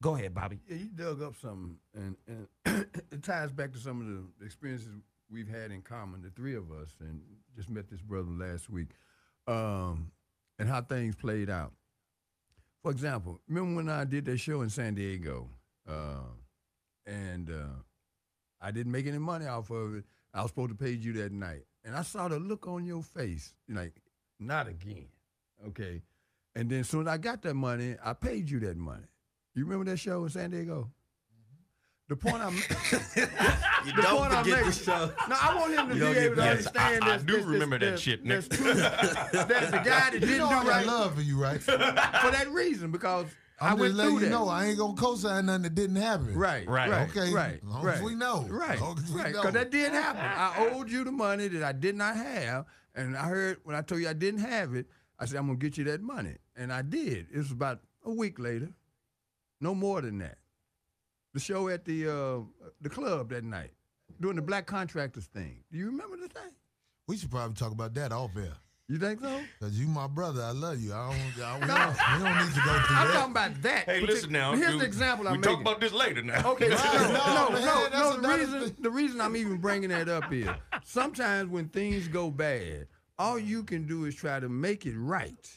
Go ahead, Bobby. Yeah, you dug up something, and, and it ties back to some of the experiences we've had in common, the three of us, and just met this brother last week, um, and how things played out. For example, remember when I did that show in San Diego, uh, and uh, I didn't make any money off of it. I was supposed to pay you that night, and I saw the look on your face, like, not again, okay. And then as soon as I got that money, I paid you that money. You remember that show in San Diego? Mm-hmm. The point I'm You the don't point I'm forget the making- show. No, I want him to You be able to that. understand I- I this. do this- remember that this- shit, this Nick. truth. that the guy that You didn't know do I got right love for you, right? for that reason because I I'm went letting through you that. know I ain't gonna co-sign nothing that didn't happen. Right, Right. right, Okay, right, as long as we know. right, As long as we right, because that did happen. I owed you the money that I did not have, and I heard when I told you I didn't have it, I said I'm gonna get you that money, and I did. It was about a week later, no more than that. The show at the uh, the club that night, doing the black contractors thing. Do you remember the thing? We should probably talk about that off air. You think so? Cause you my brother, I love you. I don't, I, we, don't, we don't need to go through that. I'm that. talking about that. Hey, Partic- listen now. Here's you- the example I'm we making. talk about this later now. Okay, no, Right. no, No, no, no, that's no. The reason, thing. the reason I'm even bringing that up is sometimes when things go bad, all you can do is try to make it right.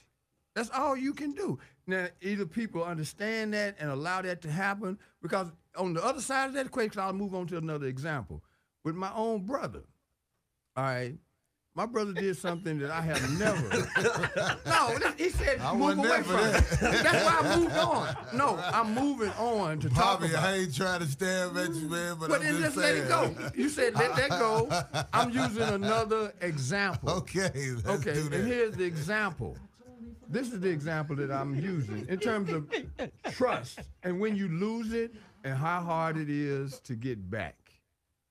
That's all you can do. Now, either people understand that and allow that to happen, because on the other side of that equation, I'll move on to another example. With my own brother, all right, my brother did something that I have never. no, he said I move away from it. that. That's why I moved on. No, I'm moving on to talk Bobby, about. I ain't trying to stab at you, man, but, But I'm then just just let saying. it go. You said let that go. I'm using another example. Okay, Okay, and here's the example. This is the example that I'm using in terms of trust and when you lose it and how hard it is to get back.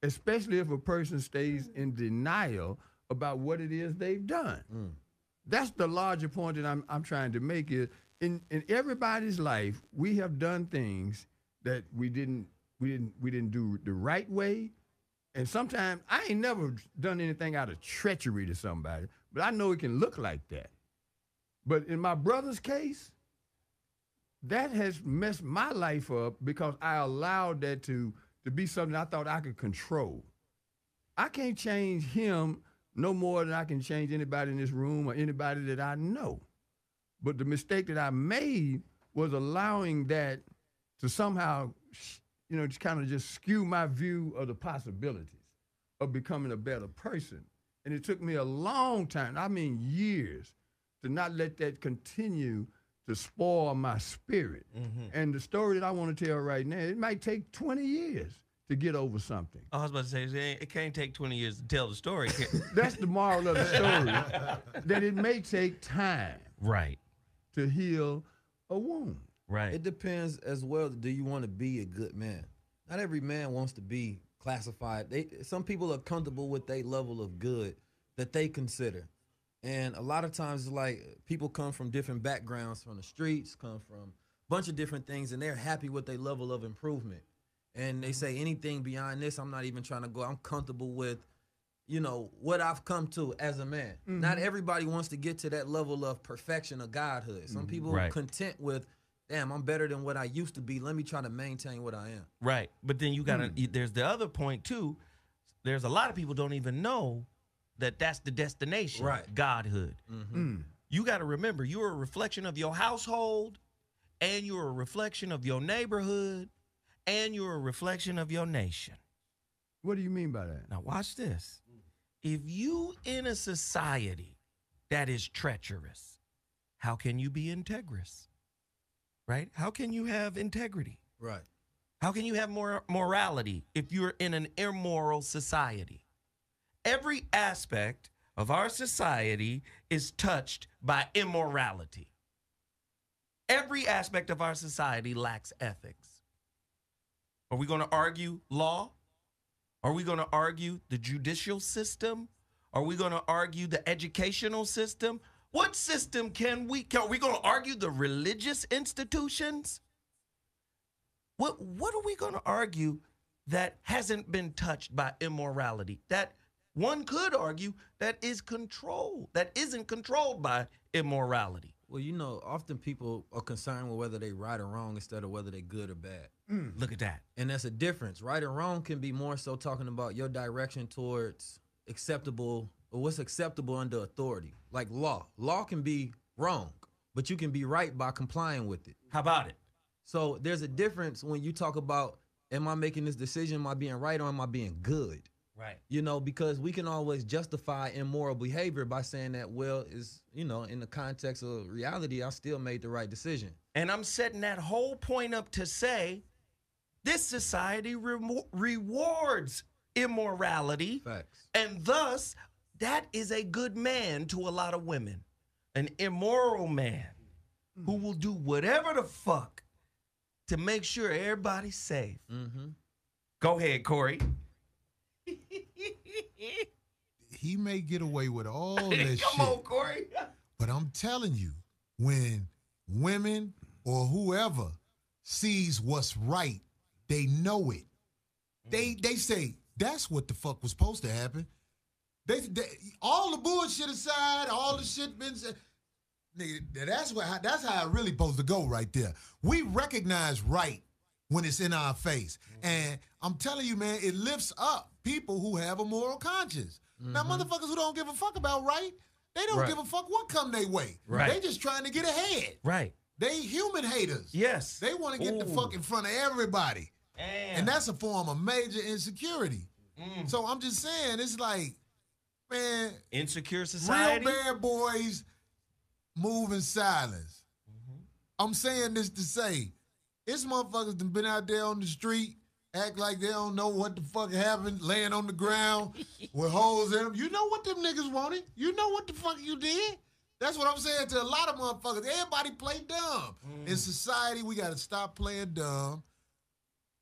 especially if a person stays in denial about what it is they've done. Mm. That's the larger point that I'm I'm trying to make is in in everybody's life we have done things that we didn't we didn't we didn't do the right way. And sometimes I ain't never done anything out of treachery to somebody, but I know it can look like that. But in my brother's case, that has messed my life up because I allowed that to to be something I thought I could control. I can't change him no more than I can change anybody in this room or anybody that I know. But the mistake that I made was allowing that to somehow, you know, just kind of just skew my view of the possibilities of becoming a better person. And it took me a long time, I mean years, to not let that continue to spoil my spirit. Mm-hmm. And the story that I want to tell right now, it might take 20 years to get over something. I was about to say it can't take 20 years to tell the story. That's the moral of the story. that it may take time right, to heal a wound. right. It depends as well. Do you want to be a good man? Not every man wants to be classified. They some people are comfortable with their level of good that they consider, and a lot of times it's like people come from different backgrounds, from the streets, come from a bunch of different things, and they're happy with their level of improvement. And they say anything beyond this, I'm not even trying to go. I'm comfortable with you know what I've come to as a man. Mm-hmm. Not everybody wants to get to that level of perfection of godhood. Some mm-hmm. people Right. content with, damn, I'm better than what I used to be. Let me try to maintain what I am. Right. But then you got to, hmm. there's the other point too. There's a lot of people don't even know that that's the destination. Right. Godhood. Mm-hmm. Hmm. You got to remember, you're a reflection of your household, and you're a reflection of your neighborhood, and you're a reflection of your nation. What do you mean by that? Now, watch this. If you in a society that is treacherous, how can you be integrous? Right? How can you have integrity? Right. How can you have more morality if you're in an immoral society? Every aspect of our society is touched by immorality. Every aspect of our society lacks ethics. Are we going to argue law? Are we going to argue the judicial system? Are we going to argue the educational system? What system can we? Are we going to argue the religious institutions? What what are we going to argue that hasn't been touched by immorality? That one could argue that is controlled, that isn't controlled by immorality. Well, you know, often people are concerned with whether they're right or wrong instead of whether they're good or bad. Mm. Look at that. And that's a difference. Right or wrong can be more so talking about your direction towards acceptable or what's acceptable under authority. Like law. Law can be wrong, but you can be right by complying with it. How about it? So there's a difference when you talk about am I making this decision? Am I being right or am I being good? Right. You know, because we can always justify immoral behavior by saying that, well, is you know, in the context of reality, I still made the right decision. And I'm setting that whole point up to say this society remo- rewards immorality. Facts. And thus, that is a good man to a lot of women. An immoral man who will do whatever the fuck to make sure everybody's safe. Mm-hmm. Go ahead, Corey. He may get away with all this Come shit. on, Corey. But I'm telling you, when women or whoever sees what's right, they know it. They mm. they say that's what the fuck was supposed to happen. They, they all the bullshit aside, all the shit been said. Nigga, that's what that's how it really supposed to go right there. We recognize right when it's in our face, mm. and I'm telling you, man, it lifts up people who have a moral conscience. Now, mm-hmm. motherfuckers who don't give a fuck about right, they don't Right. give a fuck what come their way. Right. They just trying to get ahead. Right. They human haters. Yes. They want to get the fuck in front of everybody. And that's a form of major insecurity. Mm. So I'm just saying, it's like, man, insecure society. real bad boys move in silence. Mm-hmm. I'm saying this to say, it's motherfuckers that been out there on the street, act like they don't know what the fuck happened, laying on the ground with holes in them. You know what them niggas wanted. You know what the fuck you did. That's what I'm saying to a lot of motherfuckers. Everybody play dumb. Mm. In society, we got to stop playing dumb.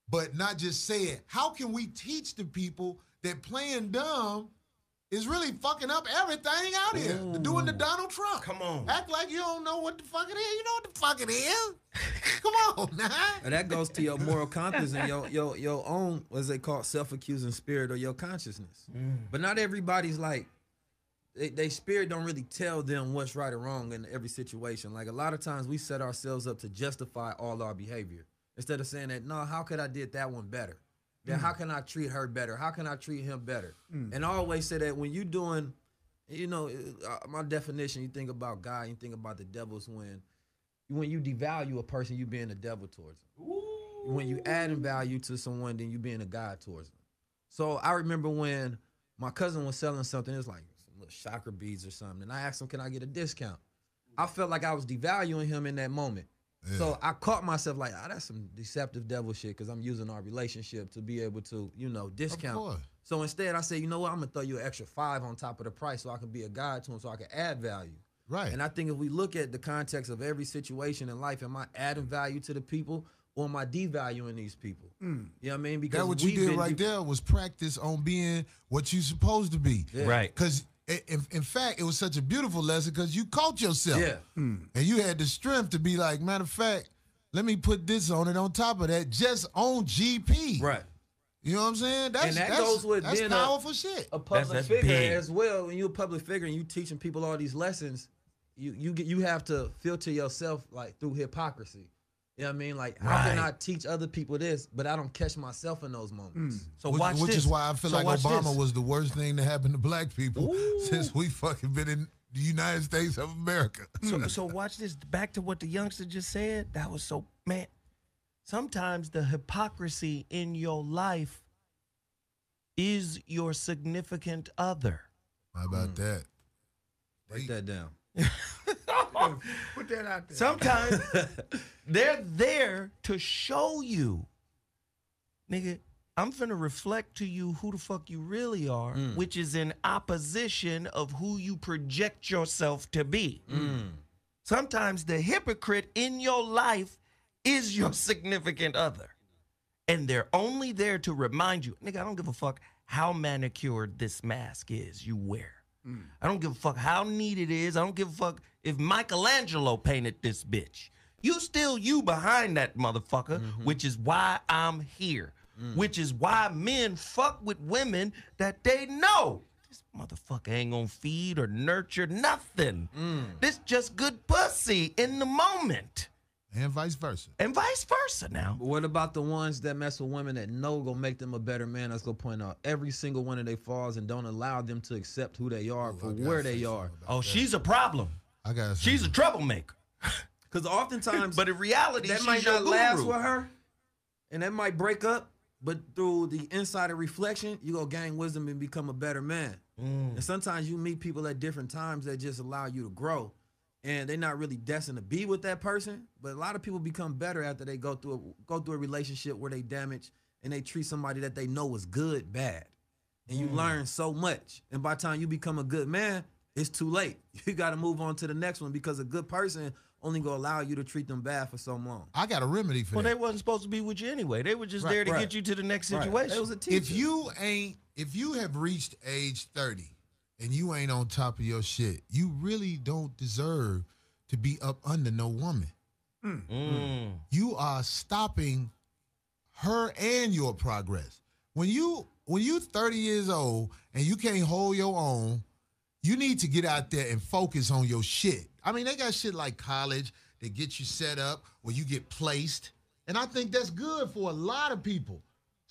But not just say it. How can we teach the people that playing dumb is really fucking up everything out here? Doing the Donald Trump. Come on. Act like you don't know what the fuck it is. You know what the fuck it is. Come on, now. And that goes to your moral compass and your your your own what's they call self-accusing spirit or your consciousness. Mm. But not everybody's like they, they spirit don't really tell them what's right or wrong in every situation. Like a lot of times we set ourselves up to justify all our behavior instead of saying that no, how could I did that one better? Then how mm. can I treat her better? How can I treat him better? Mm. And I always say that when you're doing, you know, uh, uh, my definition, you think about God, you think about the devil's when when you devalue a person, you being a devil towards them. When you adding value to someone, then you being a God towards them. So I remember when my cousin was selling something, it was like some little chakra beads or something, and I asked him, "Can I get a discount?" I felt like I was devaluing him in that moment. So I caught myself like, "Ah, that's some deceptive devil shit," because I'm using our relationship to be able to, you know, discount. course. So instead, I said, "You know what? I'm gonna throw you an extra five on top of the price, so I can be a guide to him, so I can add value." Right. And I think if we look at the context of every situation in life, am I adding value to the people or am I devaluing these people? You know what I mean? Because That what you did right de- there was practice on being what you supposed to be. Yeah. Right. Because in, in fact, it was such a beautiful lesson because you caught yourself. Yeah. Hmm. And you had the strength to be like, matter of fact, let me put this on it on top of that, just on GP. Right. You know what I'm saying? That's, And that that's, goes with that's being a- powerful shit. A public that's figure big. as well. When you're a public figure and you teaching people all these lessons, you you get you have to filter yourself like through hypocrisy. You know what I mean? Like how can Right. I teach other people this, but I don't catch myself in those moments? Mm. So which, watch which this. is why I feel So like watch Obama this. was the worst thing to happen to black people since we fucking been in the United States of America. So, so watch this. Back to what the youngster just said. That was so man. Sometimes the hypocrisy in your life is your significant other. How about mm. that? Write that down. Put that out there. Sometimes they're there to show you, nigga. I'm finna reflect to you who the fuck you really are, mm. which is in opposition of who you project yourself to be. Mm. Sometimes the hypocrite in your life is your significant other. And they're only there to remind you, nigga, I don't give a fuck how manicured this mask is you wear. Mm. I don't give a fuck how neat it is. I don't give a fuck if Michelangelo painted this bitch. You still you behind that motherfucker, mm-hmm. which is why I'm here. Mm. Which is why men fuck with women that they know. This motherfucker ain't gonna feed or nurture nothing. Mm. This just good pussy in the moment. And vice versa. And vice versa now. But what about the ones that mess with women that know gonna make them a better man? That's gonna point out every single one of their flaws and don't allow them to accept who they are for where they are. Oh, that. she's a problem. I got. She's a troublemaker. Because oftentimes But in reality, that might not last with her, and that might break up. But through the insider reflection, you go gain wisdom and become a better man. Mm. And sometimes you meet people at different times that just allow you to grow, and they're not really destined to be with that person. But a lot of people become better after they go through a, go through a relationship where they damage and they treat somebody that they know is good bad, and Mm. you learn so much. And by the time you become a good man, it's too late. You got to move on to the next one because a good person only gonna allow you to treat them bad for so long. I got a remedy for Well, that. Well, they wasn't supposed to be with you anyway. They were just Right, there to right. get you to the next Right. situation. It was a teacher. if you ain't if you have reached age 30 and you ain't on top of your shit. You really don't deserve to be up under no woman. Mm. you are stopping her and your progress. When you when you 30 years old and you can't hold your own you need to get out there and focus on your shit. I mean they got shit like college that get you set up where you get placed. And i think that's good for a lot of people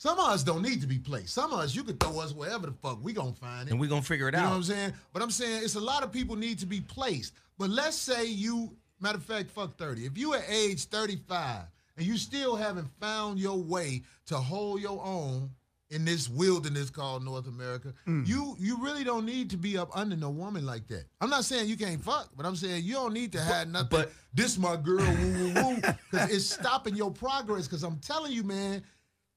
some of us don't need to be placed some of us you could throw us wherever the fuck we gonna find it And we're going to figure it out. you know what. I'm saying? But I'm saying it's a lot of people need to be placed. But let's say you, matter of fact, fuck 30. If you at age 35 and you still haven't found your way to hold your own in this wilderness called North America, mm. you you really don't need to be up under no woman like that. I'm not saying you can't fuck, but I'm saying you don't need to have nothing. but- this my girl, woo woo woo, because it's stopping your progress. Because I'm telling you, man,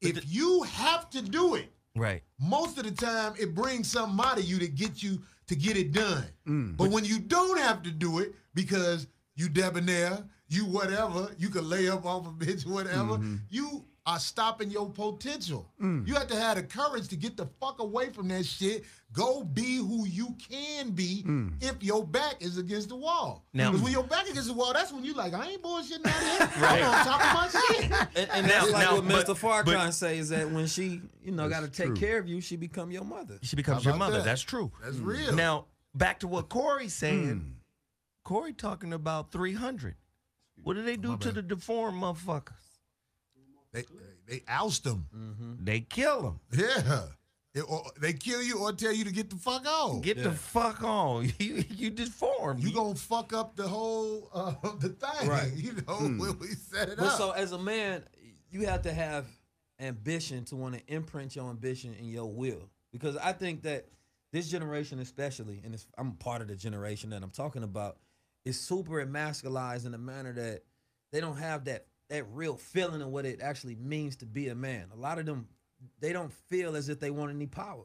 if you have to do it, Right. most of the time it brings something out of you to get you to get it done. Mm. but when you don't have to do it because you debonair, you whatever, you can lay up off a bitch, whatever. Mm-hmm. You are stopping your potential. Mm. You have to have the courage to get the fuck away from that shit. Go be who you can be Mm. if your back is against the wall. Now- Because when your back is against the wall, that's when you like, I ain't bullshitting out here. Right. I'm on top of my shit. And, and Now- that's like now, what but- Mr. Farrakhan but- says is that when she, you know, got to take true. care of you, she become your mother. She becomes your mother. that? That's true. That's real. Mm. Now, back to what Corey's saying. Corey talking about 300. What do they do to the deformed motherfuckers? they, they oust them. Mm-hmm. They kill them. Yeah. It- or they kill you or tell you to get the fuck on. Get the fuck on. You you deformed. you gonna fuck up the whole uh, the thing. Right. You know, when we set it But up. so as a man, you have to have ambition to want to imprint your ambition in your will. Because I think that this generation, especially, and it's, I'm part of the generation that I'm talking about, is super emasculized in a manner that they don't have that that real feeling of what it actually means to be a man. A lot of them, they don't feel as if they want any power.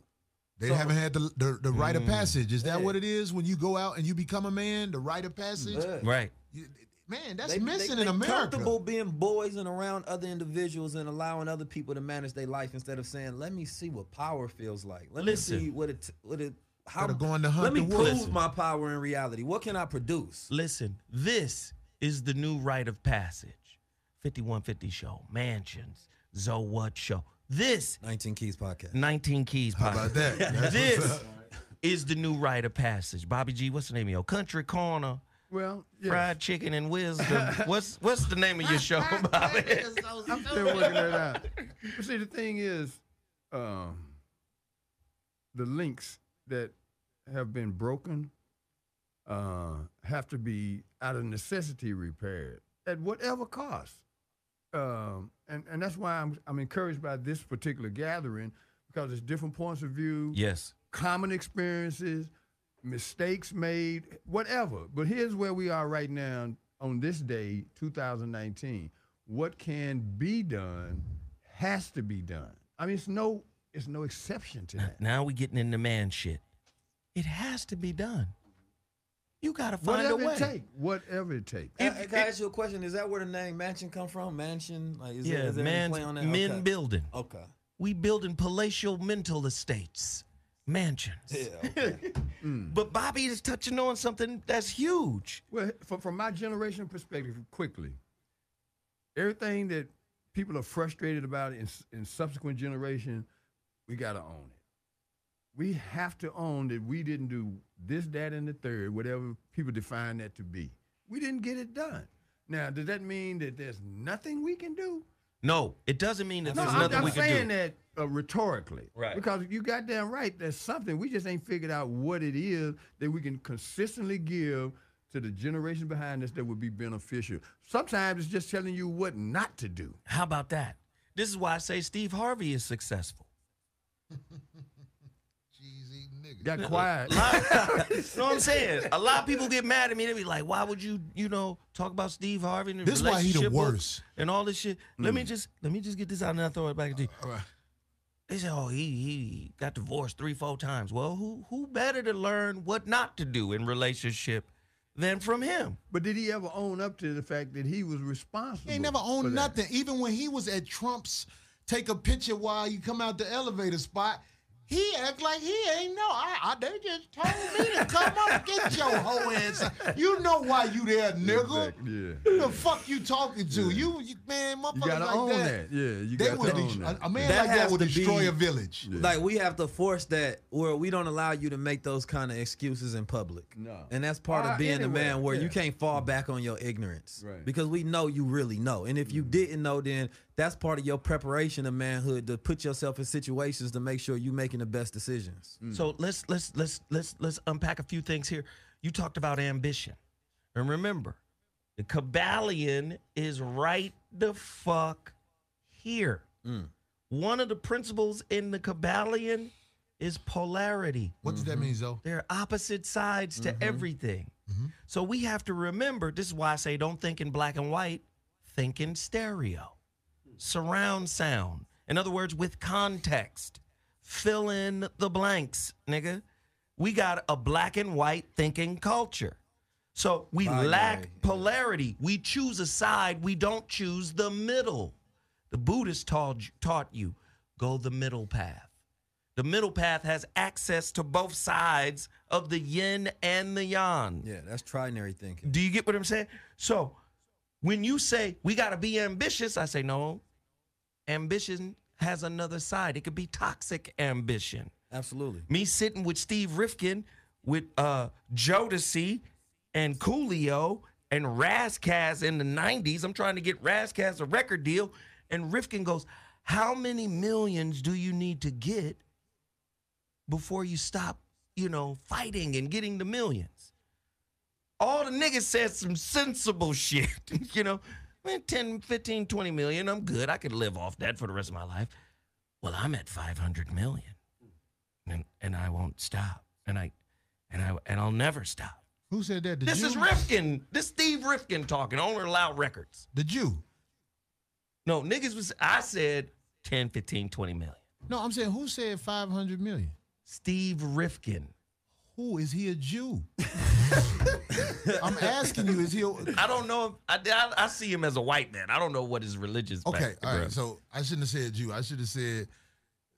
They So- haven't had the the, the rite of mm. passage. Is that Yeah. what it is when you go out and you become a man? The rite of passage. Yeah. right. You- man, that's They- missing they, in they America. Comfortable being boys and around other individuals and allowing other people to manage their life instead of saying, "Let me see what power feels like. Let Listen. me see what it what it how to of going to hunt Let me prove wolves. my power in reality. What can I produce? Listen, this is the new rite of passage. 5150 show, mansions, Zoe What show. This 19 Keys podcast. 19 Keys podcast. How about podcast. that? That's This is the new rite of passage. Bobby G, what's the name of your country corner? Well, yes. Fried chicken and wisdom. what's what's the name of your show, Bobby? I'm still working that out. But see, the thing is, um, the links that have been broken uh, have to be out of necessity repaired at whatever cost. Um, and, and that's why I'm, I'm encouraged by this particular gathering because it's different points of view, yes. common experiences, mistakes made, whatever. But here's where we are right now on this day, 2019. What can be done has to be done. I mean, it's no, it's no exception to that. Now we getting into man shit. It has to be done. You gotta find Whatever a way. it takes, whatever it takes. Can, can I ask you a question? Is that where the name mansion come from? Mansion? Like, is Yeah, is there any play on that? men okay. building. Okay. We building palatial mental estates, mansions. Yeah. Okay. Hmm. But Bobby is touching on something that's huge. Well, from, from my generation perspective, quickly, everything that people are frustrated about in, in subsequent generation, we got to own it. We have to own that we didn't do this, that, and the third, whatever people define that to be. We didn't get it done. Now, does that mean that there's nothing we can do? No, it doesn't mean that No, there's I'm, nothing I'm we can saying that uh, rhetorically. Right. Because you got damn right, there's something. We just ain't figured out what it is that we can consistently give to the generation behind us that would be beneficial. Sometimes it's just telling you what not to do. How about that? This is why I say Steve Harvey is successful. Cheesy nigga. Got quiet. you know what I'm saying? A lot of people get mad at me. They be like, "Why would you, you know, talk about Steve Harvey and the This why he the relationship books worst. and all this shit?" Let me mm. just let me just get this out and then I'll throw it back at you. All right. They say, "Oh, he he got divorced three, four times." Well, who who better to learn what not to do in relationship than from him? But did he ever own up to the fact that he was responsible? He ain't never for owned that? nothing. Even when he was at Trump's take a picture while you come out the elevator spot, he act like he ain't know. I, I they just told me to come up get your hoe ass. You know why you there, nigga. Exactly, yeah. Who the fuck you talking to? You, you man, motherfuckers You gotta like own that. that. Yeah, you They got would to de- own a, that. a man That like that would destroy be- a village. Like we have to force that where we don't allow you to make those kind of excuses in public. No. And that's part Uh, of being a man where yeah. you can't fall back on your ignorance. Right. Because we know you really know. And if you didn't know, then that's part of your preparation of manhood to put yourself in situations to make sure you're making the best decisions. Mm. So let's let's let's let's let's unpack a few things here. You talked about ambition, and remember, the Kybalion is right the fuck here. Mm. One of the principles in the Kybalion is polarity. What does that mm-hmm. mean, Zoe? They're opposite sides to mm-hmm. everything. Mm-hmm. So we have to remember this is why I say don't think in black and white, think in stereo, surround sound. In other words, with context, fill in the blanks, nigga. We got a black and white thinking culture. So we lack yeah. polarity. We choose a side, we don't choose the middle. The Buddhist taught taught you go the middle path. The middle path has access to both sides of the yin and the yang. Yeah, that's trinary thinking. Do you get what I'm saying? So when you say we got to be ambitious, I say no. Ambition has another side. It could be toxic ambition. Absolutely. Me sitting with Steve Rifkin, with uh Jodeci and Coolio and Ras Kass in the 90s. I'm trying to get Ras Kass a record deal. And Rifkin goes, How many millions do you need to get before you stop, you know, fighting and getting the millions? All the niggas said some sensible shit, you know. Man, 10, 15, 20 million, I'm good. I could live off that for the rest of my life. Well, I'm at 500 million. And, and I won't stop. And I and I and I'll never stop. Who said that? The This Jew? is Rifkin. This Steve Rifkin talking. Owner of Loud Records. The Jew. No, niggas was I said 10, 15, 20 million. No, I'm saying who said 500 million? Steve Rifkin. Who is he a Jew? I'm asking you, is he a, I don't know. I, I I see him as a white man. I don't know what his religious. Okay, all background. right. So I shouldn't have said Jew. I should have said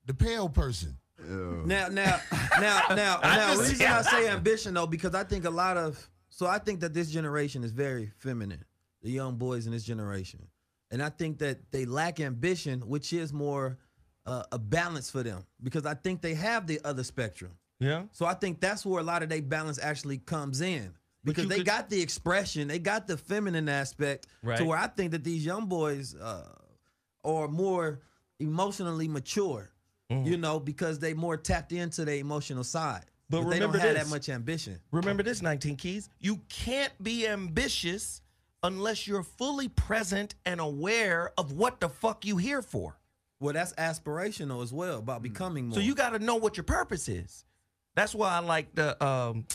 the pale person. Now, now, now, now, I now. just- reason I say ambition though, because I think a lot of, so I think that this generation is very feminine, the young boys in this generation, and I think that they lack ambition, which is more uh, a balance for them, because I think they have the other spectrum. Yeah. So I think that's where a lot of their balance actually comes in. Because they could- got the expression, they got the feminine aspect Right. to where I think that these young boys uh, are more emotionally mature, you know, because they more tapped into their emotional side. But they don't have this. that much ambition. Remember this, 19 Keys. You can't be ambitious unless you're fully present and aware of what the fuck you here for. Well, that's aspirational as well about becoming more. So you got to know what your purpose is. That's why I like the um,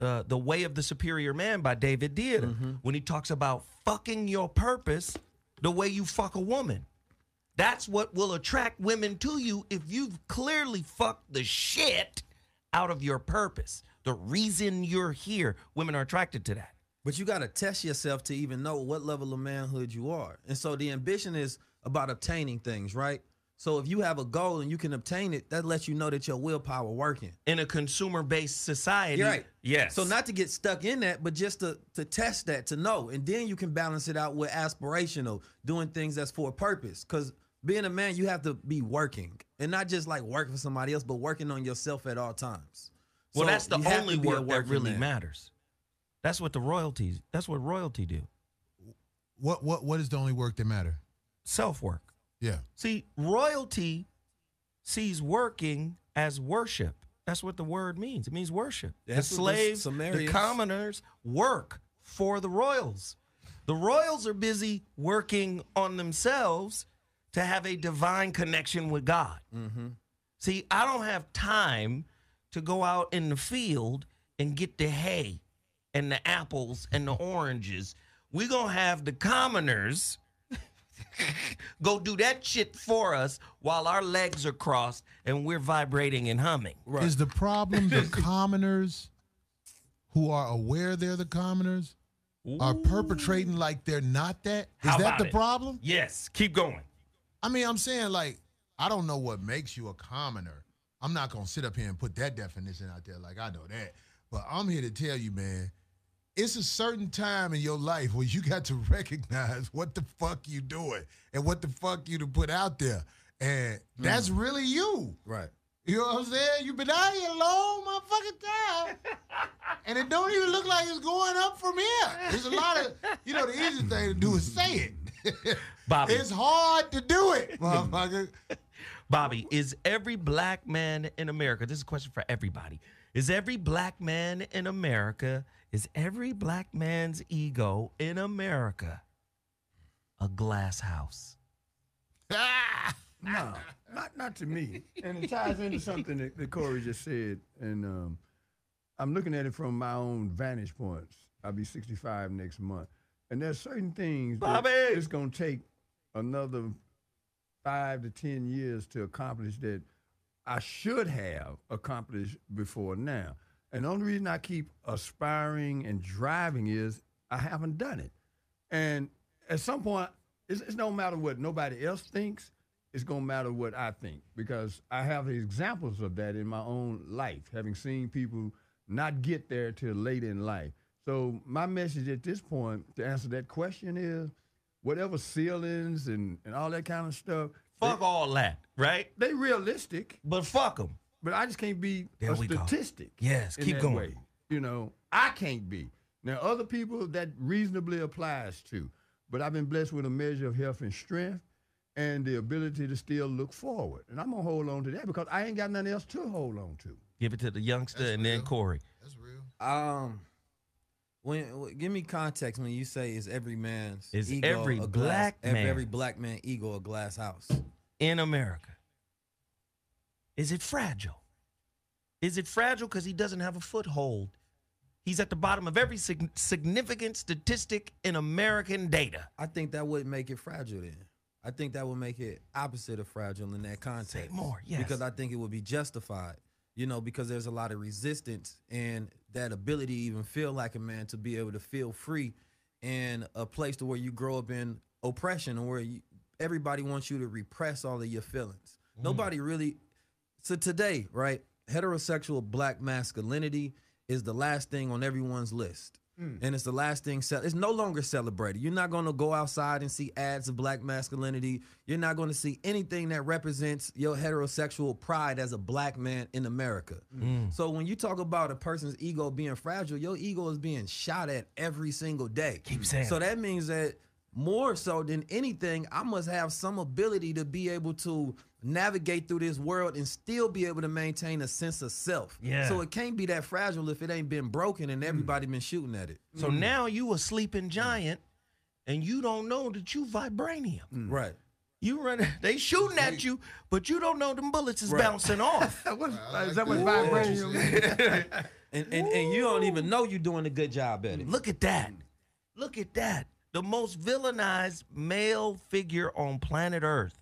uh, the Way of the Superior Man by David Deida when he talks about fucking your purpose the way you fuck a woman. That's what will attract women to you if you've clearly fucked the shit out of your purpose. The reason you're here, women are attracted to that. But you got to test yourself to even know what level of manhood you are. And so the ambition is about obtaining things, right? So if you have a goal and you can obtain it, that lets you know that your willpower working. In a consumer-based society, You're right. Yes. So not to get stuck in that, but just to to test that, to know, and then you can balance it out with aspirational, doing things that's for a purpose. Because being a man, you have to be working, and not just like working for somebody else, but working on yourself at all times. Well, So that's the only to work that really man. matters. That's what the royalties. That's what royalty do. What what what is the only work that matter? Self work. Yeah. See, royalty sees working as worship. That's what the word means. It means worship. That's the what the slaves, the commoners work for the royals. The royals are busy working on themselves to have a divine connection with God. Mm-hmm. See, I don't have time to go out in the field and get the hay and the apples and the oranges. We're going to have the commoners go do that shit for us while our legs are crossed and we're vibrating and humming. Right. Is the problem the commoners who are aware they're the commoners are perpetrating like they're not that? Is How that the it? problem? Yes, keep going. I mean, I'm saying like I don't know what makes you a commoner. I'm not gonna sit up here and put that definition out there like I know that. But I'm here to tell you, man, it's a certain time in your life where you got to recognize what the fuck you doing and what the fuck you to put out there. And that's mm. really you. Right. You know what I'm saying? You've been out here a long motherfucking time. and it don't even look like it's going up from here. There's a lot of, you know, the easy thing to do is say it. Bobby. It's hard to do it, motherfucker. Bobby, is every black man in America, this is a question for everybody. Is every black man in America, is every black man's ego in America a glass house? No, not not to me. And it ties into something that, that Corey just said. And um, I'm looking at it from my own vantage points. I'll be 65 next month. And there's certain things Bobby! that it's going to take another five to 10 years to accomplish that I should have accomplished before now. And the only reason I keep aspiring and driving is I haven't done it. And at some point, it's, it's no matter what nobody else thinks. It's gonna matter what I think because I have examples of that in my own life, having seen people not get there till late in life. So my message at this point to answer that question is, whatever ceilings and, and all that kind of stuff, Fuck all that, right? they realistic, But fuck them. But I just can't be There a we go. statistic. Yes, in keep that going. way. You know, I can't be. Now, other people that reasonably applies to, but I've been blessed with a measure of health and strength and the ability to still look forward. And I'm gonna hold on to that because I ain't got nothing else to hold on to. Give it to the youngster That's and then. Corey. That's real. Um, when give me context when you say is every man's Is ego every a black every, man- every black man ego a glass house? in America. Is it fragile? Is it fragile because he doesn't have a foothold? He's at the bottom of every sig- significant statistic in American data. I think that would make it fragile. Then I think that would make it opposite of fragile in that context. more, yes. Because I think it would be justified. You know, because there's a lot of resistance and that ability to even feel like a man to be able to feel free in a place to where you grow up in oppression or where you, everybody wants you to repress all of your feelings. Mm. Nobody really. So today, right, heterosexual black masculinity is the last thing on everyone's list. Hmm. And it's the last thing. Ce- it's no longer celebrated. You're not going to go outside and see ads of black masculinity. You're not going to see anything that represents your heterosexual pride as a black man in America. Hmm. Hmm. So when you talk about a person's ego being fragile, your ego is being shot at every single day. Keep saying So that means that more so than anything, I must have some ability to be able to navigate through this world and still be able to maintain a sense of self. Yeah. So it can't be that fragile if it ain't been broken and hmm. everybody been shooting at it. So hmm. now you a sleeping giant, and you don't know that you vibranium. Hmm. Right. You run, they shooting at you, but you don't know them bullets is Right. bouncing off. What's, like is that what that. vibranium means? And, and and you don't even know you're doing a good job at it. Look at that. Look at that. The most villainized male figure on planet Earth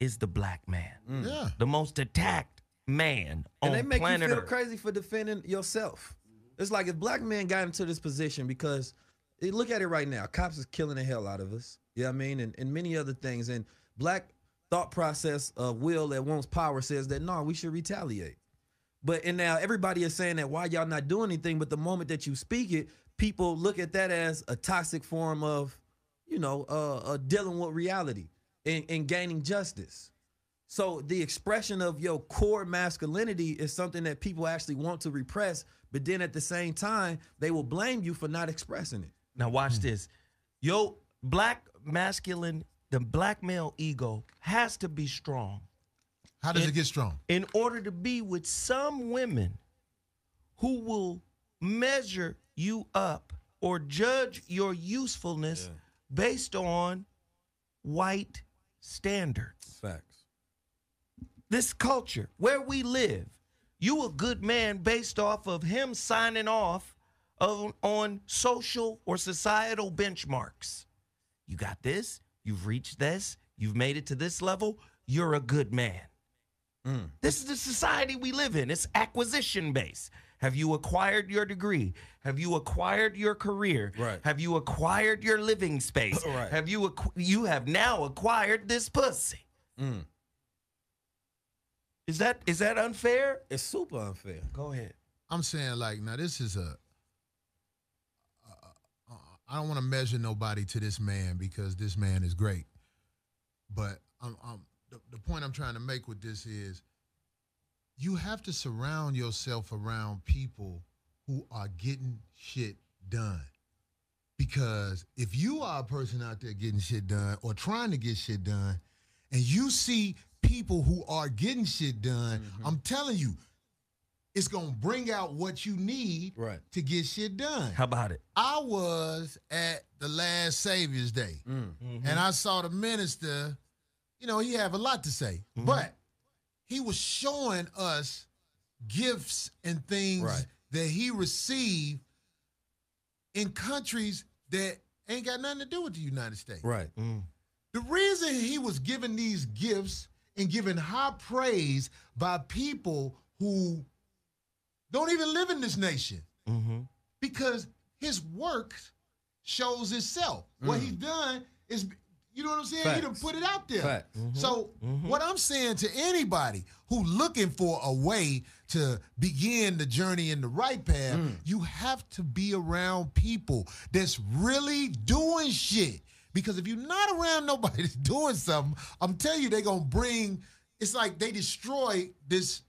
is the black man. Yeah. The most attacked man on planet and they make you feel Earth. crazy for defending yourself. It's like if black men got into this position because eh, look at it right now. Cops is killing the hell out of us. You know what I mean? And, and many other things. And black thought process of will that wants power says that no, we should retaliate. But and now everybody is saying that why y'all not doing anything, but the moment that you speak it, people look at that as a toxic form of, you know, uh, uh dealing with reality and, and gaining justice. So the expression of your core masculinity is something that people actually want to repress, but then at the same time, they will blame you for not expressing it. Now watch this. Yo, black masculine, the black male ego has to be strong How does It- it get strong? in order to be with some women who will measure you up or judge your usefulness based on white standards. Facts. This culture, where we live, you a good man based off of him signing off on, on social or societal benchmarks. You got this, you've reached this, you've made it to this level, you're a good man. Mm. This is the society we live in. It's acquisition based. Have you acquired your degree? Have you acquired your career? Right. Have you acquired your living space? Right. Have you acqu- you have now acquired this pussy? Mm. Is that is that unfair? It's super unfair. Go ahead. I'm saying like now this is a. uh, I don't want to measure nobody to this man because this man is great, but I'm, I'm the, the point I'm trying to make with this is you have to surround yourself around people who are getting shit done. Because if you are a person out there getting shit done or trying to get shit done, and you see people who are getting shit done, mm-hmm. I'm telling you, it's gonna bring out what you need Right. to get shit done. How about it? I was at the last Savior's Day, mm. mm-hmm. and I saw the minister. You know, he have a lot to say, mm-hmm. but he was showing us gifts and things Right. that he received in countries that ain't got nothing to do with the United States. Right. The reason he was given these gifts and given high praise by people who don't even live in this nation Mm-hmm. because his work shows itself. What he's done is, you know what I'm saying? You done Facts. put it out there. Facts. So mm-hmm. what mm-hmm. I'm saying to anybody who looking for a way to begin the journey in the right path, mm. you have to be around people that's really doing shit. Because if you're not around nobody that's doing something, I'm telling you, they're gonna bring. It's like they destroy this.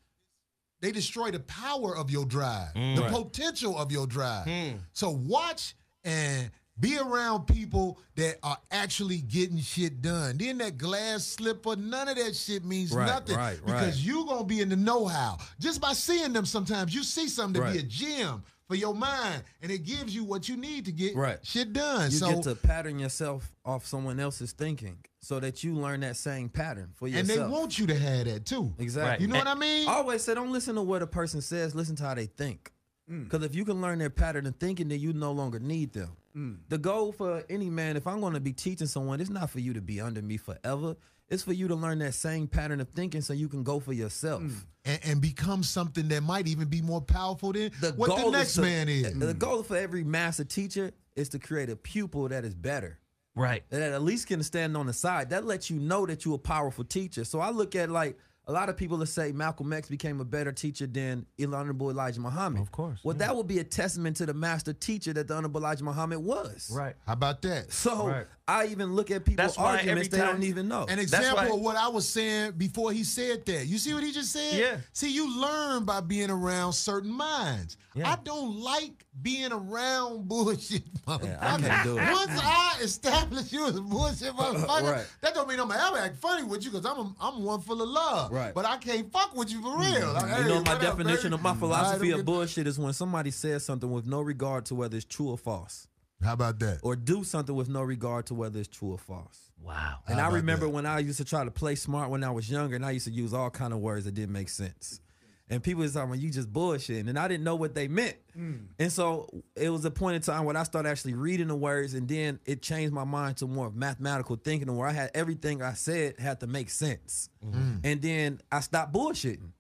They destroy the power of your drive, the mm. potential of your drive. Mm. So watch and be around people that are actually getting shit done. Then that glass slipper, none of that shit means Right, nothing right, because right. you gonna be in the know-how just by seeing them. Sometimes you see something to be a gem for your mind, and it gives you what you need to get Right. shit done. You so get to pattern yourself off someone else's thinking so that you learn that same pattern for yourself. and they want you to have that too. Exactly. You know what I mean? I always say don't listen to what a person says, listen to how they think. Mm. Because if you can learn their pattern of thinking, then you no longer need them. Mm. The goal for any man, if I'm going to be teaching someone, it's not for you to be under me forever. It's for you to learn that same pattern of thinking so you can go for yourself. and, and become something that might even be more powerful than The what the next is to- man is. The goal for every master teacher is to create a pupil that is better. Right. that at least can stand on the side. That lets you know that you're a powerful teacher. So I look at like a lot of people that say Malcolm X became a better teacher than the Honorable Elijah Muhammad. Of course, Well, that would be a testament to the master teacher that the Honorable Elijah Muhammad was. Right. How about that? So Right. I even look at people's arguments they time- don't even know. An example why- of what I was saying before he said that. You see what he just said? Yeah. See, you learn by being around certain minds. Yeah. I don't like being around bullshit motherfuckers. I can't do it. Once I establish you as a bullshit motherfucker, Right. that don't mean I'm gonna ever act funny with you because I'm a, I'm one full of love. Right. But I can't fuck with you for mm-hmm. real. Like, you hey, know my what up, definition of my mm-hmm. philosophy I'm of bullshit is when somebody says something with no regard to whether it's true or false, How about that? or do something with no regard to whether it's true or false. Wow. And How I remember that? when I used to try to play smart when I was younger, and I used to use all kind of words that didn't make sense. And people was talking, you just bullshitting, and I didn't know what they meant. Hmm. And so it was a point in time when I started actually reading the words, and then it changed my mind to more of mathematical thinking, where I had everything I said had to make sense. Mm-hmm. And then I stopped bullshitting.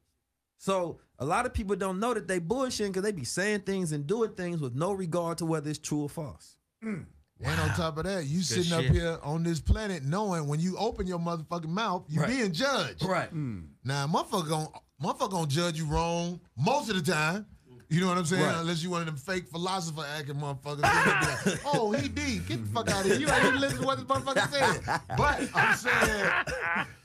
So a lot of people don't know that they bullshitting because they be saying things and doing things with no regard to whether it's true or false. Mm. And on top of that, you sitting up here on this planet knowing when you open your motherfucking mouth, you Right. being judged. Right. Mm. Now, motherfucker gonna, motherfucker gonna judge you wrong most of the time. You know what I'm saying? Right. Unless you one of them fake philosopher acting motherfuckers. Then like, oh, he deep. Get the fuck out of here. You ain't even listen to what this motherfucker said. But I'm saying,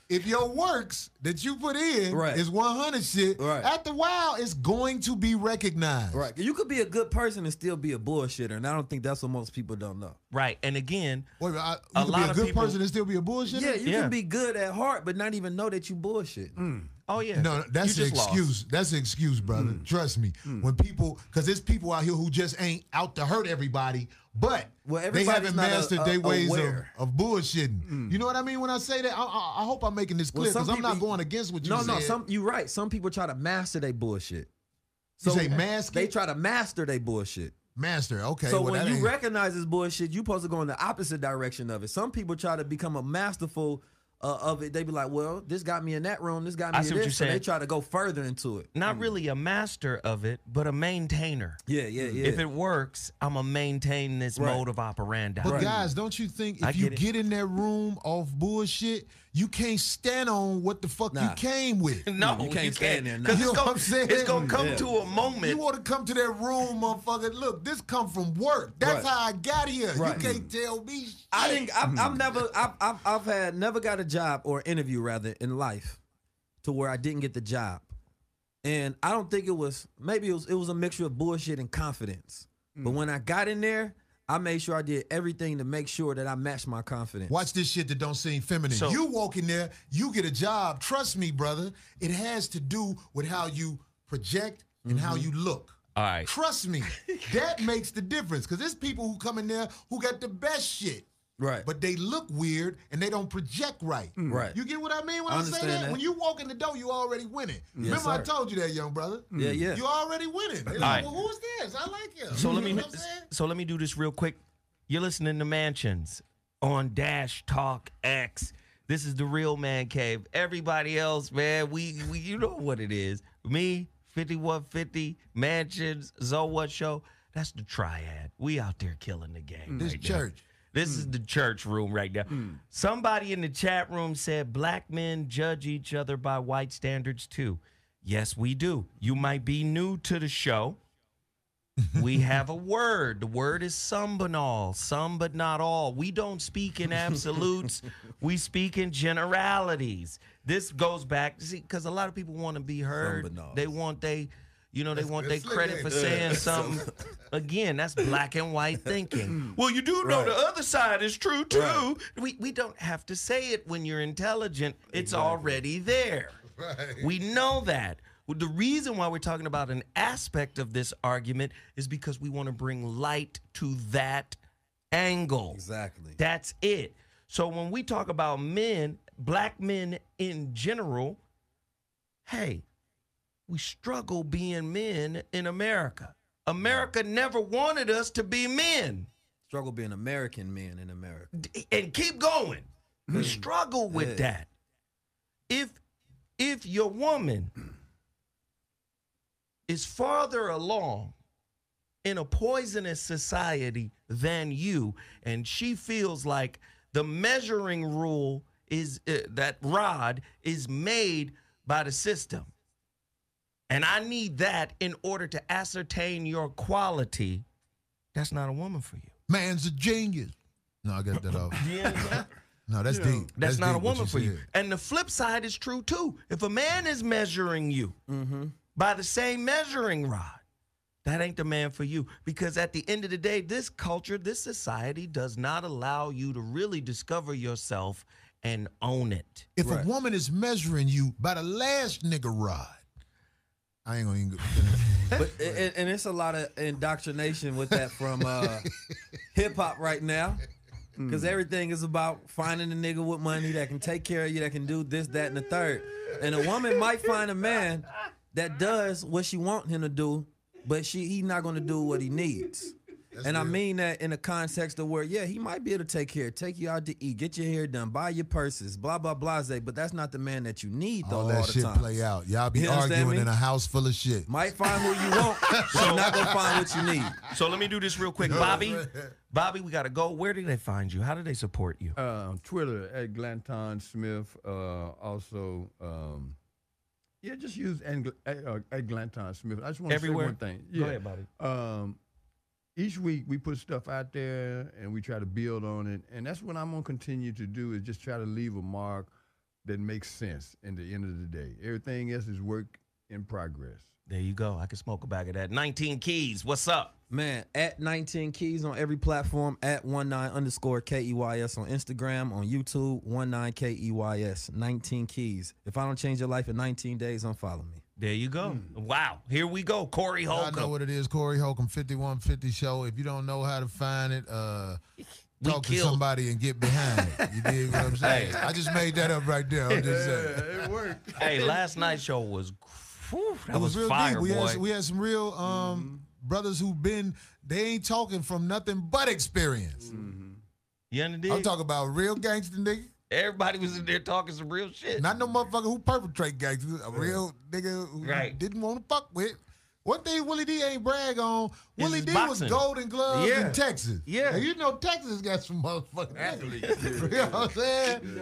if your works that you put in Right. is 100 shit, Right. after a while, it's going to be recognized. Right. You could be a good person and still be a bullshitter, and I don't think that's what most people don't know. Right. And again, Wait, a minute, I, you A could lot be a good people- person and still be a bullshitter? Yeah, you Yeah. can be good at heart, but not even know that you bullshit. Mm. oh yeah. No, that's You an just lost. excuse. That's an excuse, brother. Mm. Trust me. Mm. When people, because there's people out here who just ain't out to hurt everybody, but Well, they haven't mastered their ways of, of bullshitting. Mm. You know what I mean when I say that? I, I, I hope I'm making this clear because I'm not going against what you No, said. no, some you're right. Some people try to master their bullshit. You say mask They try to master their bullshit. master. Okay, so well, when you ain't- recognize this bullshit, you supposed to go in the opposite direction of it. Some people try to become a masterful uh, of it. They be like, "Well, this got me in that room. This got me I in see what this." you're so they try to go further into it. Not really a master of it, but a maintainer. Yeah, yeah, yeah. If it works, I'm gonna maintain this Right. mode of operandi. But guys, don't you think I if you get it. get in that room off bullshit, you can't stand on what the fuck you came with? no, you can't stand there, nah. You it's know gonna, I'm saying? it's gonna come Yeah. to a moment. You want to come to that room, motherfucker? Look, this come from work. That's Right. how I got here. Right. You can't tell me. Shit. I didn't. I've, I've never. I've, I've, I've had never got a job or interview rather in life to where I didn't get the job, and I don't think it was. Maybe it was. It was a mixture of bullshit and confidence. But mm. when I got in there, I made sure I did everything to make sure that I matched my confidence. Watch this shit that don't seem feminine. So- you walk in there, you get a job. Trust me, brother. It has to do with how you project and how mm-hmm. you look. All right. Trust me, that makes the difference. Because there's people who come in there who got the best shit. Right. But they look weird and they don't project right. Mm. Right. You get what I mean when I I, say that? that. When you walk in the door, you already winning. Yes, Remember, I told you that, young brother. Mm. Yeah, yeah. You already winning. Like, right. well, who's this? I like him. So let me You know what I'm saying? so let me do this real quick. You're listening to Mansions on Dash Talk X. This is the real man cave. Everybody else, man, we, we you know what it is. Me, 5150, Mansions, Zo What Show. That's the triad. We out there killing the game. This right church. This is hmm. the church room right now. Hmm. Somebody in the chat room said black men judge each other by white standards too. Yes, we do. You might be new to the show. we have a word. The word is some but all, some but not all. We don't speak in absolutes. we speak in generalities. This goes back, see, because a lot of people want to be heard. They want they, you know, they That's want their credit for saying something. Again, that's black and white thinking. well, you do know the other side is true too. We we don't have to say it when you're intelligent. It's already there. Right. We know that. Well, The reason why we're talking about an aspect of this argument is because we want to bring light to that angle. Exactly. That's it. So when we talk about men, black men in general, hey, we struggle being men in America. America never wanted us to be men. Struggle being American men in America. And keep going. We struggle with Yeah. that. If if your woman is farther along in a poisonous society than you and she feels like the measuring rule is uh, that rod is made by the system and i need that in order to ascertain your quality. That's not a woman for you. Man's a genius. No, I got that off. No, that's deep. that's, not a deep what woman you for you. and the flip side is true too. If a man is measuring you mm-hmm. by the same measuring rod that ain't the man for you. Because at the end of the day this culture this society does not allow you to really discover yourself and own it. If Right. a woman is measuring you by the last nigga rod, I ain't gonna even. But and, and it's a lot of indoctrination with that from uh, hip hop right now. Because everything is about finding a nigga with money that can take care of you, that can do this, that, and the third. And a woman might find a man that does what she want him to do, but she he's not going to do what he needs. And I mean that in the context of where, yeah, he might be able to take care, take you out to eat, get your hair done, buy your purses, blah blah blah. But that's not the man that you need though. all all that the shit time. play out. Y'all be You understand arguing me? in a house full of shit. Might find who you want, but you're not gonna find what you need. so let me do this real quick bobby bobby we gotta go where do they find you how do they support you Uh, on Twitter at Glanton Smith. Uh, also, um, yeah, just use Ang- at, uh, at Glanton Smith. I just want to say one thing. Go Yeah. ahead, buddy. Um, each week we put stuff out there and we try to build on it, and that's what I'm gonna continue to do is just try to leave a mark that makes sense in the end of the day. Everything else is work in progress. there you go i can smoke a bag of that 19 keys what's up Man, at 19 keys on every platform, at 19 underscore KEYS on Instagram, on YouTube, 19 KEYS, 19 keys. If I don't change your life in 19 days, unfollow me. There you go wow here we go corey Holcomb. I know holcomb what it is, Corey Holcomb, 5150 show. If you don't know how to find it, uh, We talk to somebody and get behind it. You dig what I'm saying? I just made that up right there. I'm just saying. it worked. hey last night's show was whew, that It was, real fire deep. We boy had, we had some real um, brothers who've been, they ain't talking from nothing but experience. you understand I'm talking about real gangster nigga. Everybody was in there talking some real shit Not no motherfucker who perpetrate gangster. A real nigga who Right. didn't want to fuck with. One thing Willie D ain't brag on, Willie D boxing. was golden gloves Yeah. in Texas. Yeah. And you know Texas got some motherfucking athletes. you know what I'm saying?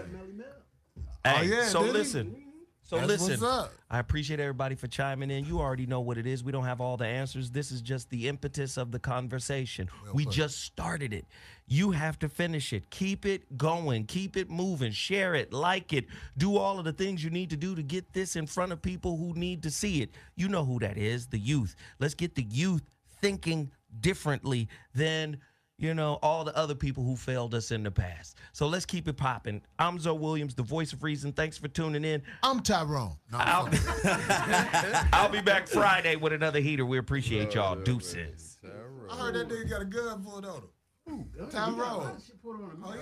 Oh, hey, Oh, yeah, so listen. he? So That's listen. I appreciate everybody for chiming in. You already know what it is. We don't have all the answers. This is just the impetus of the conversation. we just started it. You have to finish it. Keep it going. Keep it moving. Share it. Like it. Do all of the things you need to do to get this in front of people who need to see it. You know who that is the youth. Let's get the youth thinking differently than you know, all the other people who failed us in the past. So let's keep it popping. I'm Zoe Williams, the voice of reason. Thanks for tuning in. I'm Tyrone. No, I'm I'll, fucking- I'll be back Friday with another heater. We appreciate y'all. Deuces. I heard that nigga got a gun pulled on him. Tyrone. Oh, yeah?